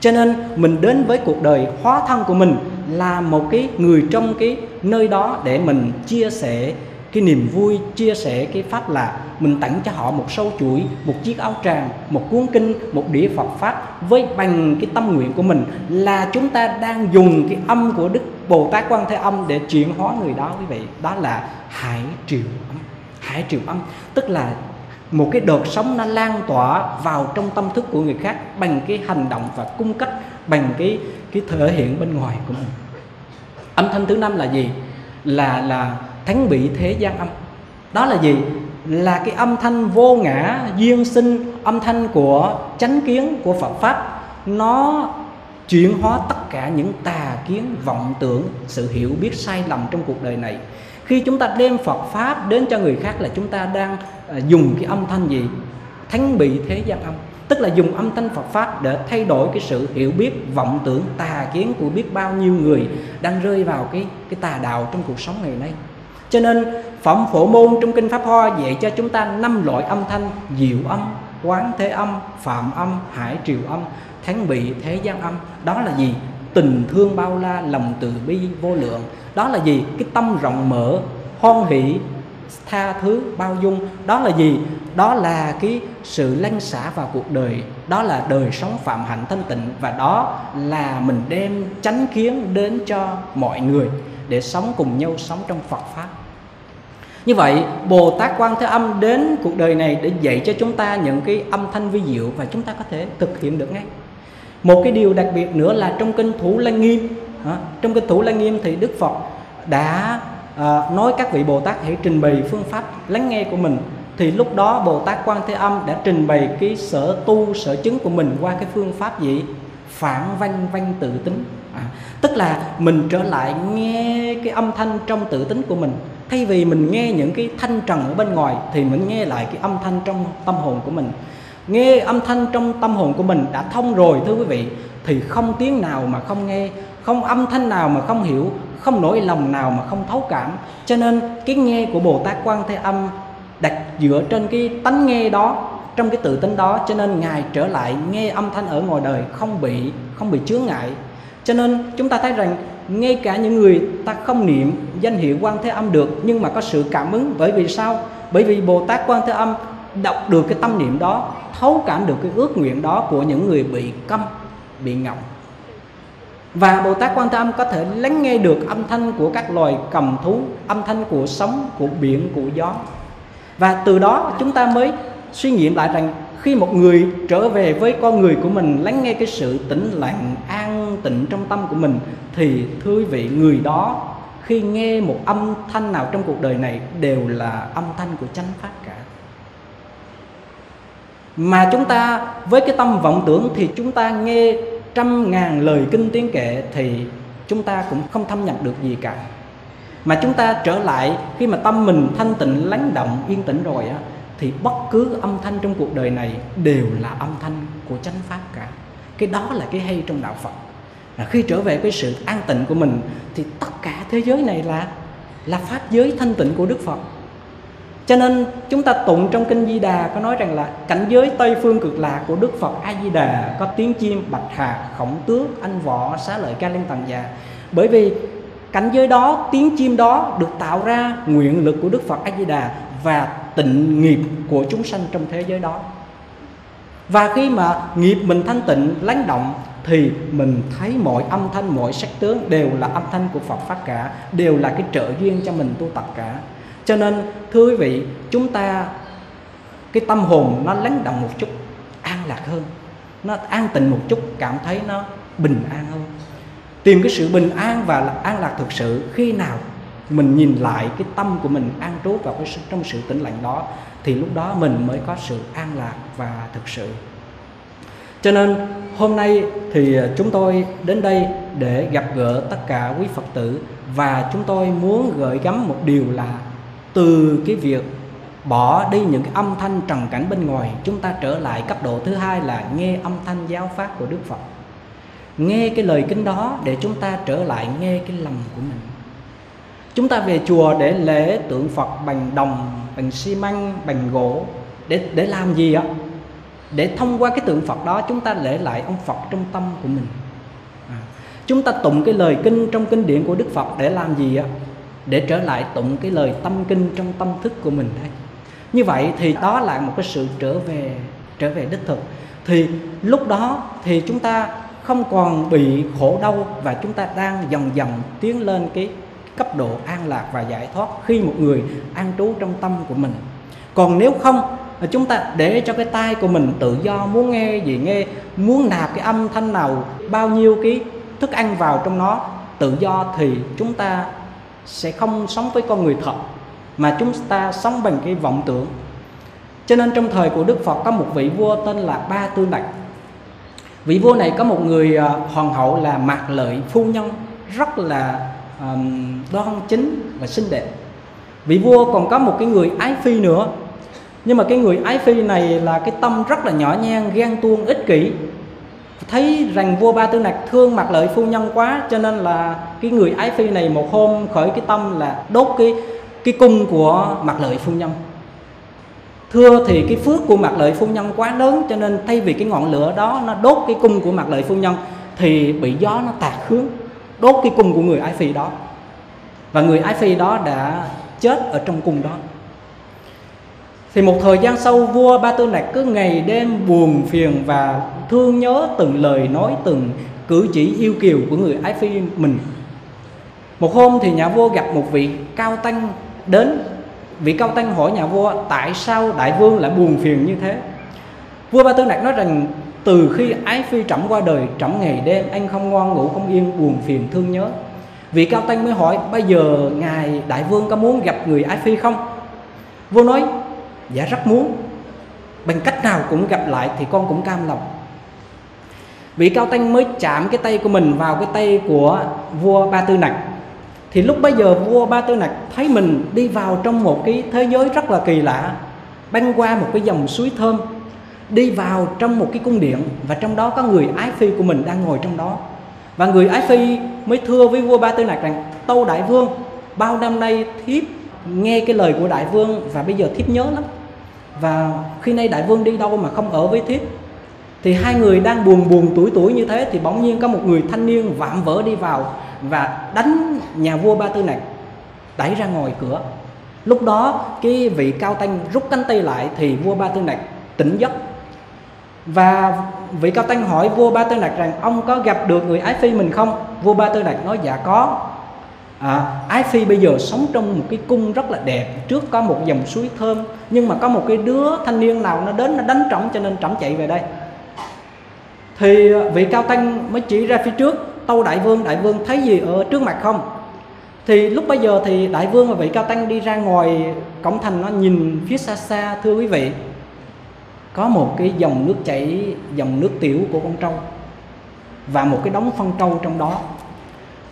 [SPEAKER 1] Cho nên mình đến với cuộc đời hóa thân của mình là một cái người trong cái nơi đó để mình chia sẻ cái niềm vui chia sẻ cái pháp là mình tặng cho họ một sâu chuỗi, một chiếc áo tràng, một cuốn kinh, một đĩa phật pháp với bằng cái tâm nguyện của mình là chúng ta đang dùng cái âm của đức bồ tát quan thế âm để chuyển hóa người đó quý vị. Đó là hải triệu âm. Hải triệu âm, tức là một cái đợt sống nó lan tỏa vào trong tâm thức của người khác bằng cái hành động và cung cách, bằng cái cái thể hiện bên ngoài của mình. Âm thanh thứ năm là gì? Là là thánh bị thế gian âm. Đó là gì? Là cái âm thanh vô ngã, duyên sinh, âm thanh của chánh kiến của phật pháp. Nó chuyển hóa tất cả những tà kiến, vọng tưởng, sự hiểu biết sai lầm trong cuộc đời này. Khi chúng ta đem phật pháp đến cho người khác là chúng ta đang ờ, dùng cái âm thanh gì? Thánh bị thế gian âm. Tức là dùng âm thanh Phật pháp để thay đổi cái sự hiểu biết, vọng tưởng, tà kiến của biết bao nhiêu người đang rơi vào cái cái tà đạo trong cuộc sống ngày nay cho nên, phẩm phổ môn trong kinh pháp hoa dạy cho chúng ta năm loại âm thanh diệu âm, quán thế âm phạm âm, hải triều âm thắng bị thế gian âm. Đó là gì? Tình thương bao la, lòng từ bi vô lượng. Đó là gì? Cái tâm rộng mở, hoan hỷ, tha thứ, bao dung. Đó là gì? Đó là cái sự lăn xả vào cuộc đời. Đó là đời sống phạm hạnh thanh tịnh. Và đó là mình đem chánh kiến đến cho mọi người để sống cùng nhau, sống trong Phật pháp như vậy Bồ Tát Quan Thế Âm đến cuộc đời này để dạy cho chúng ta những cái âm thanh vi diệu và chúng ta có thể thực hiện được ngay. Một cái điều đặc biệt nữa là trong kinh Thủ Lăng Nghiêm trong kinh Thủ Lăng Nghiêm thì Đức Phật đã à, nói các vị Bồ Tát hãy trình bày phương pháp lắng nghe của mình. Thì lúc đó Bồ Tát Quan Thế Âm đã trình bày cái sở tu sở chứng của mình qua cái phương pháp gì? Phản văn văn tự tính tức là mình trở lại nghe cái âm thanh trong tự tính của mình. Thay vì mình nghe những cái thanh trần ở bên ngoài thì mình nghe lại cái âm thanh trong tâm hồn của mình. Nghe âm thanh trong tâm hồn của mình đã thông rồi, thưa quý vị, thì không tiếng nào mà không nghe, không âm thanh nào mà không hiểu, không nỗi lòng nào mà không thấu cảm. Cho nên cái nghe của bồ tát quan thế âm đặt dựa trên cái tánh nghe đó, trong cái tự tính đó. Cho nên ngài trở lại nghe âm thanh ở ngoài đời không bị không bị chướng ngại cho nên chúng ta thấy rằng ngay cả những người ta không niệm danh hiệu quan thế âm được nhưng mà có sự cảm ứng. Bởi vì sao? Bởi vì bồ tát quan thế âm đọc được cái tâm niệm đó thấu cảm được cái ước nguyện đó của những người bị câm bị ngọng và Bồ Tát Quan Thế Âm có thể lắng nghe được âm thanh của các loài cầm thú, âm thanh của sóng, của biển, của gió. Và từ đó chúng ta mới suy nghiệm lại rằng khi một người trở về với con người của mình lắng nghe cái sự tĩnh lặng, an tịnh trong tâm của mình, thì thưa quý vị, người đó khi nghe một âm thanh nào trong cuộc đời này đều là âm thanh của chánh pháp cả. Mà chúng ta với cái tâm vọng tưởng thì chúng ta nghe trăm ngàn lời kinh tiếng kệ thì chúng ta cũng không thâm nhập được gì cả. Mà chúng ta trở lại, khi mà tâm mình thanh tịnh, lắng động, yên tĩnh rồi á, thì bất cứ âm thanh trong cuộc đời này đều là âm thanh của chánh pháp cả. Cái đó là cái hay trong đạo phật là khi trở về cái sự an tịnh của mình, thì tất cả thế giới này là là pháp giới thanh tịnh của đức phật cho nên chúng ta tụng trong kinh Di Đà có nói rằng là cảnh giới Tây phương cực lạc của Đức Phật A Di Đà có tiếng chim, bạch hà, khổng tước, anh võ, xá lợi ca liên tần già. Bởi vì cảnh giới đó, tiếng chim đó được tạo ra nguyện lực của Đức Phật A Di Đà và tịnh nghiệp của chúng sanh trong thế giới đó và khi mà nghiệp mình thanh tịnh, lắng động thì mình thấy mọi âm thanh, mọi sắc tướng đều là âm thanh của Phật pháp cả, đều là cái trợ duyên cho mình tu tập cả. Cho nên, thưa quý vị, chúng ta, cái tâm hồn nó lắng động một chút, an lạc hơn. Nó an tịnh một chút, cảm thấy nó bình an hơn. Tìm cái sự bình an và an lạc thực sự, khi nào mình nhìn lại cái tâm của mình an trú vào cái trong sự tĩnh lặng đó, thì lúc đó mình mới có sự an lạc và thực sự. Cho nên hôm nay thì à, chúng tôi đến đây để gặp gỡ tất cả quý phật tử và chúng tôi muốn gửi gắm một điều là từ cái việc bỏ đi những cái âm thanh trần cảnh bên ngoài, chúng ta trở lại cấp độ thứ hai là nghe âm thanh giáo pháp của đức phật. Nghe cái lời kinh đó để chúng ta trở lại nghe cái lòng của mình. Chúng ta về chùa để lễ tượng phật bằng đồng, bằng xi măng, bằng gỗ. Để để làm gì ạ? Để thông qua cái tượng phật đó chúng ta lễ lại ông phật trong tâm của mình. À, chúng ta tụng cái lời kinh trong kinh điển của đức phật để làm gì á để trở lại tụng cái lời tâm kinh trong tâm thức của mình đây như vậy thì đó là một cái sự trở về trở về đích thực. Thì lúc đó thì chúng ta không còn bị khổ đau và chúng ta đang dần dần tiến lên cái cấp độ an lạc và giải thoát khi một người an trú trong tâm của mình. Còn nếu không chúng ta để cho cái tai của mình tự do muốn nghe gì nghe muốn nạp cái âm thanh nào bao nhiêu cái thức ăn vào trong nó tự do thì chúng ta sẽ không sống với con người thật mà chúng ta sống bằng cái vọng tưởng. Cho nên trong thời của đức phật có một vị vua tên là ba tư nặc vị vua này có một người ờ, hoàng hậu là mạc lợi phu nhân rất là um, đoan chính và xinh đẹp. Vị vua còn có một cái người ái phi nữa nhưng mà cái người ái phi này là cái tâm rất là nhỏ nhen, ghen tuông, ích kỷ. Thấy rằng vua ba tư nặc thương mặt lợi phu nhân quá, cho nên là cái người ái phi này một hôm khởi cái tâm là đốt cái cái cung của mặt lợi phu nhân. Thưa thì cái phước của mặt lợi phu nhân quá lớn, cho nên thay vì cái ngọn lửa đó nó đốt cái cung của mặt lợi phu nhân, thì bị gió nó tạt hướng, đốt cái cung của người ái phi đó. Và người ái phi đó đã chết ở trong cung đó thì một thời gian sau, vua ba tư nặc cứ ngày đêm buồn phiền và thương nhớ từng lời nói, từng cử chỉ yêu kiều của người ái phi mình. Một hôm thì nhà vua gặp một vị cao tăng đến. Vị cao tăng hỏi nhà vua, tại sao đại vương lại buồn phiền như thế? Vua ba tư nặc nói rằng, từ khi ái phi trẫm qua đời, trẫm ngày đêm, anh không ngoan ngủ, không yên, buồn phiền, thương nhớ. Vị cao tăng mới hỏi, bây giờ ngài đại vương có muốn gặp người ái phi không? Vua nói dạ rất muốn. Bằng cách nào cũng gặp lại thì con cũng cam lòng. Vị cao tăng mới chạm cái tay của mình vào cái tay của vua ba tư nặc. Thì lúc bây giờ vua ba tư nặc thấy mình đi vào trong một cái thế giới rất là kỳ lạ, băng qua một cái dòng suối thơm, đi vào trong một cái cung điện và trong đó có người ái phi của mình đang ngồi trong đó. Và người ái phi mới thưa với vua ba tư nặc rằng, tâu đại vương, bao năm nay thiếp nghe cái lời của đại vương và bây giờ thiếp nhớ lắm và khi nay đại vương đi đâu mà không ở với thiếp? Thì hai người đang buồn buồn tuổi tuổi như thế thì bỗng nhiên có một người thanh niên vạm vỡ đi vào và đánh nhà vua ba tư nặc đẩy ra ngoài cửa. Lúc đó, cái vị cao tăng rút cánh tay lại thì vua ba tư nặc tỉnh giấc. Và vị cao tăng hỏi vua ba tư nặc rằng, ông có gặp được người ái phi mình không? Vua ba tư nặc nói dạ có à, ái phi bây giờ sống trong một cái cung rất là đẹp. Trước có một dòng suối thơm nhưng mà có một cái đứa thanh niên nào nó đến nó đánh trống cho nên trống chạy về đây. Thì à, vị cao tăng mới chỉ ra phía trước tâu đại vương đại vương thấy gì ở trước mặt không? Thì lúc bây giờ thì đại vương và vị cao tăng đi ra ngoài cổng thành nó nhìn phía xa xa thưa quý vị. Có một cái dòng nước chảy dòng nước tiểu của con trâu và một cái đống phân trâu trong đó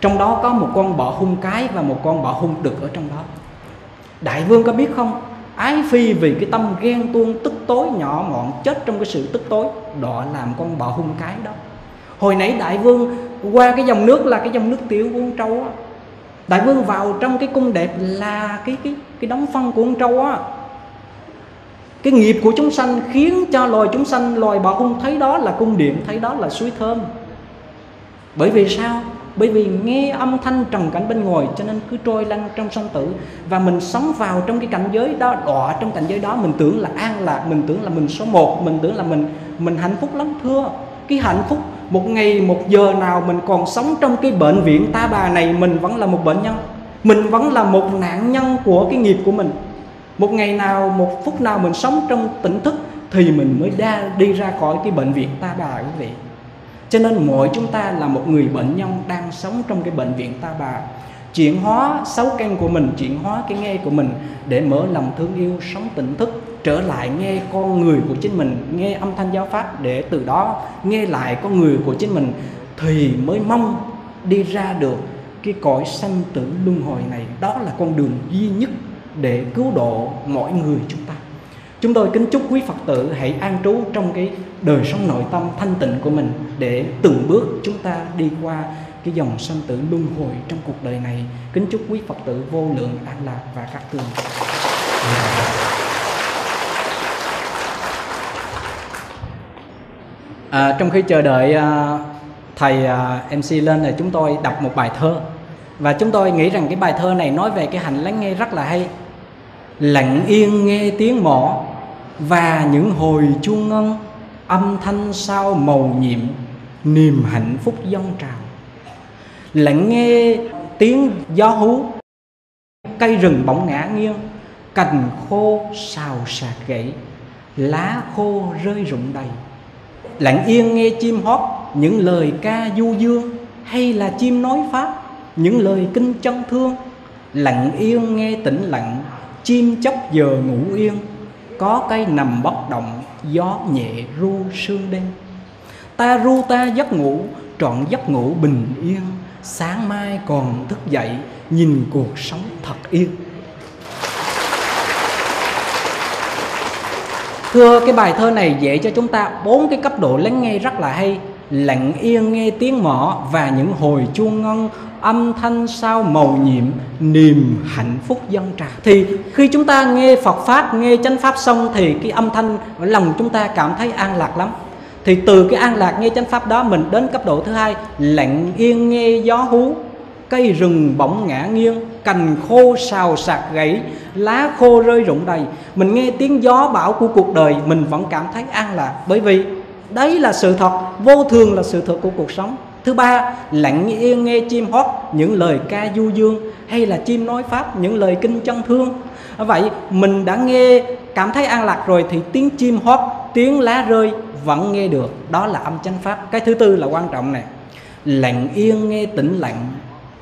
[SPEAKER 1] trong đó có một con bọ hung cái và một con bọ hung đực ở trong đó. Đại vương có biết không? Ái phi vì cái tâm ghen tuông tức tối, nhỏ mọn, chết trong cái sự tức tối, đọa làm con bọ hung cái đó. Hồi nãy đại vương qua cái dòng nước là cái dòng nước tiểu của con trâu á. Đại vương vào trong cái cung đẹp là cái cái cái đóng phân của con trâu á. Cái nghiệp của chúng sanh khiến cho loài chúng sanh, loài bọ hung thấy đó là cung điện, thấy đó là suối thơm. Bởi vì sao? Bởi vì nghe âm thanh trần cảnh bên ngoài, cho nên cứ trôi lăn trong sanh tử. Và mình sống vào trong cái cảnh giới đó, đọa trong cảnh giới đó, mình tưởng là an lạc, mình tưởng là mình số một, mình tưởng là mình mình hạnh phúc lắm, thưa. Cái hạnh phúc, một ngày, một giờ nào mình còn sống trong cái bệnh viện ta bà này, mình vẫn là một bệnh nhân. Mình vẫn là một nạn nhân của cái nghiệp của mình. Một ngày nào, một phút nào mình sống trong tỉnh thức, thì mình mới đa, đi ra khỏi cái bệnh viện ta bà quý vị cho nên mỗi chúng ta là một người bệnh nhân đang sống trong cái bệnh viện ta bà. Chuyển hóa sáu căn của mình, chuyển hóa cái nghe của mình để mở lòng thương yêu, sống tỉnh thức, trở lại nghe con người của chính mình, nghe âm thanh giáo pháp để từ đó nghe lại con người của chính mình thì mới mong đi ra được cái cõi sanh tử luân hồi này. Đó là con đường duy nhất để cứu độ mọi người chúng ta. Chúng tôi kính chúc quý phật tử hãy an trú trong cái đời sống nội tâm thanh tịnh của mình để từng bước chúng ta đi qua cái dòng sanh tử luân hồi trong cuộc đời này. Kính chúc quý phật tử vô lượng an lạc và các tường à, trong khi chờ đợi à, thầy à, mc lên thì chúng tôi đọc một bài thơ. Và chúng tôi nghĩ rằng cái bài thơ này nói về cái hành lắng nghe rất là hay. Lặng yên nghe tiếng mỏ và những hồi chuông ngân âm thanh sao màu nhiệm, niềm hạnh phúc dâng trào. Lặng nghe tiếng gió hú, cây rừng bỗng ngã nghiêng, cành khô xào sạc gãy, lá khô rơi rụng đầy. Lặng yên nghe chim hót, những lời ca du dương, hay là chim nói pháp, những lời kinh chân thương. Lặng yên nghe tĩnh lặng, chim chóc giờ ngủ yên có cây nằm bất động, gió nhẹ ru sương đêm. Ta ru ta giấc ngủ, trọn giấc ngủ bình yên. Sáng mai còn thức dậy, nhìn cuộc sống thật yên. Thưa, cái bài thơ này dạy cho chúng ta bốn cái cấp độ lắng nghe rất là hay lặng yên nghe tiếng mõ và những hồi chuông ngân, âm thanh sao màu nhiệm, niềm hạnh phúc dân trào thì khi chúng ta nghe Phật pháp, nghe chánh pháp xong thì cái âm thanh ở lòng chúng ta cảm thấy an lạc lắm. Thì từ cái an lạc nghe chánh pháp đó, mình đến cấp độ thứ hai, lặng yên nghe gió hú, cây rừng bỗng ngã nghiêng, cành khô xào sạc gãy, lá khô rơi rụng đầy. Mình nghe tiếng gió bão của cuộc đời, mình vẫn cảm thấy an lạc. Bởi vì đấy là sự thật, vô thường là sự thật của cuộc sống. Thứ ba, lặng yên nghe chim hót, những lời ca du dương, hay là chim nói pháp, những lời kinh chân thương. Vậy, mình đã nghe, cảm thấy an lạc rồi thì tiếng chim hót, tiếng lá rơi vẫn nghe được. Đó là âm chánh pháp. Cái thứ tư là quan trọng này. Lặng yên nghe tĩnh lặng,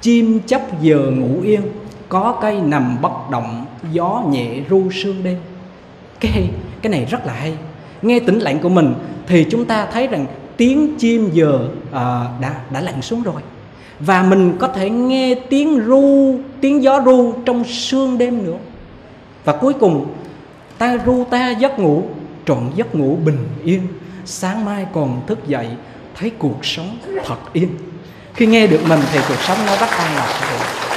[SPEAKER 1] chim chấp giờ ngủ yên. Có cây nằm bất động, gió nhẹ ru sương đêm. Cái cái này rất là hay nghe tĩnh lặng của mình thì chúng ta thấy rằng tiếng chim giờ à, đã đã lặn xuống rồi. Và mình có thể nghe tiếng ru tiếng gió ru trong sương đêm nữa. Và cuối cùng ta ru ta giấc ngủ trọn giấc ngủ bình yên. Sáng mai còn thức dậy thấy cuộc sống thật yên. Khi nghe được mình thì cuộc sống nó rất an lạc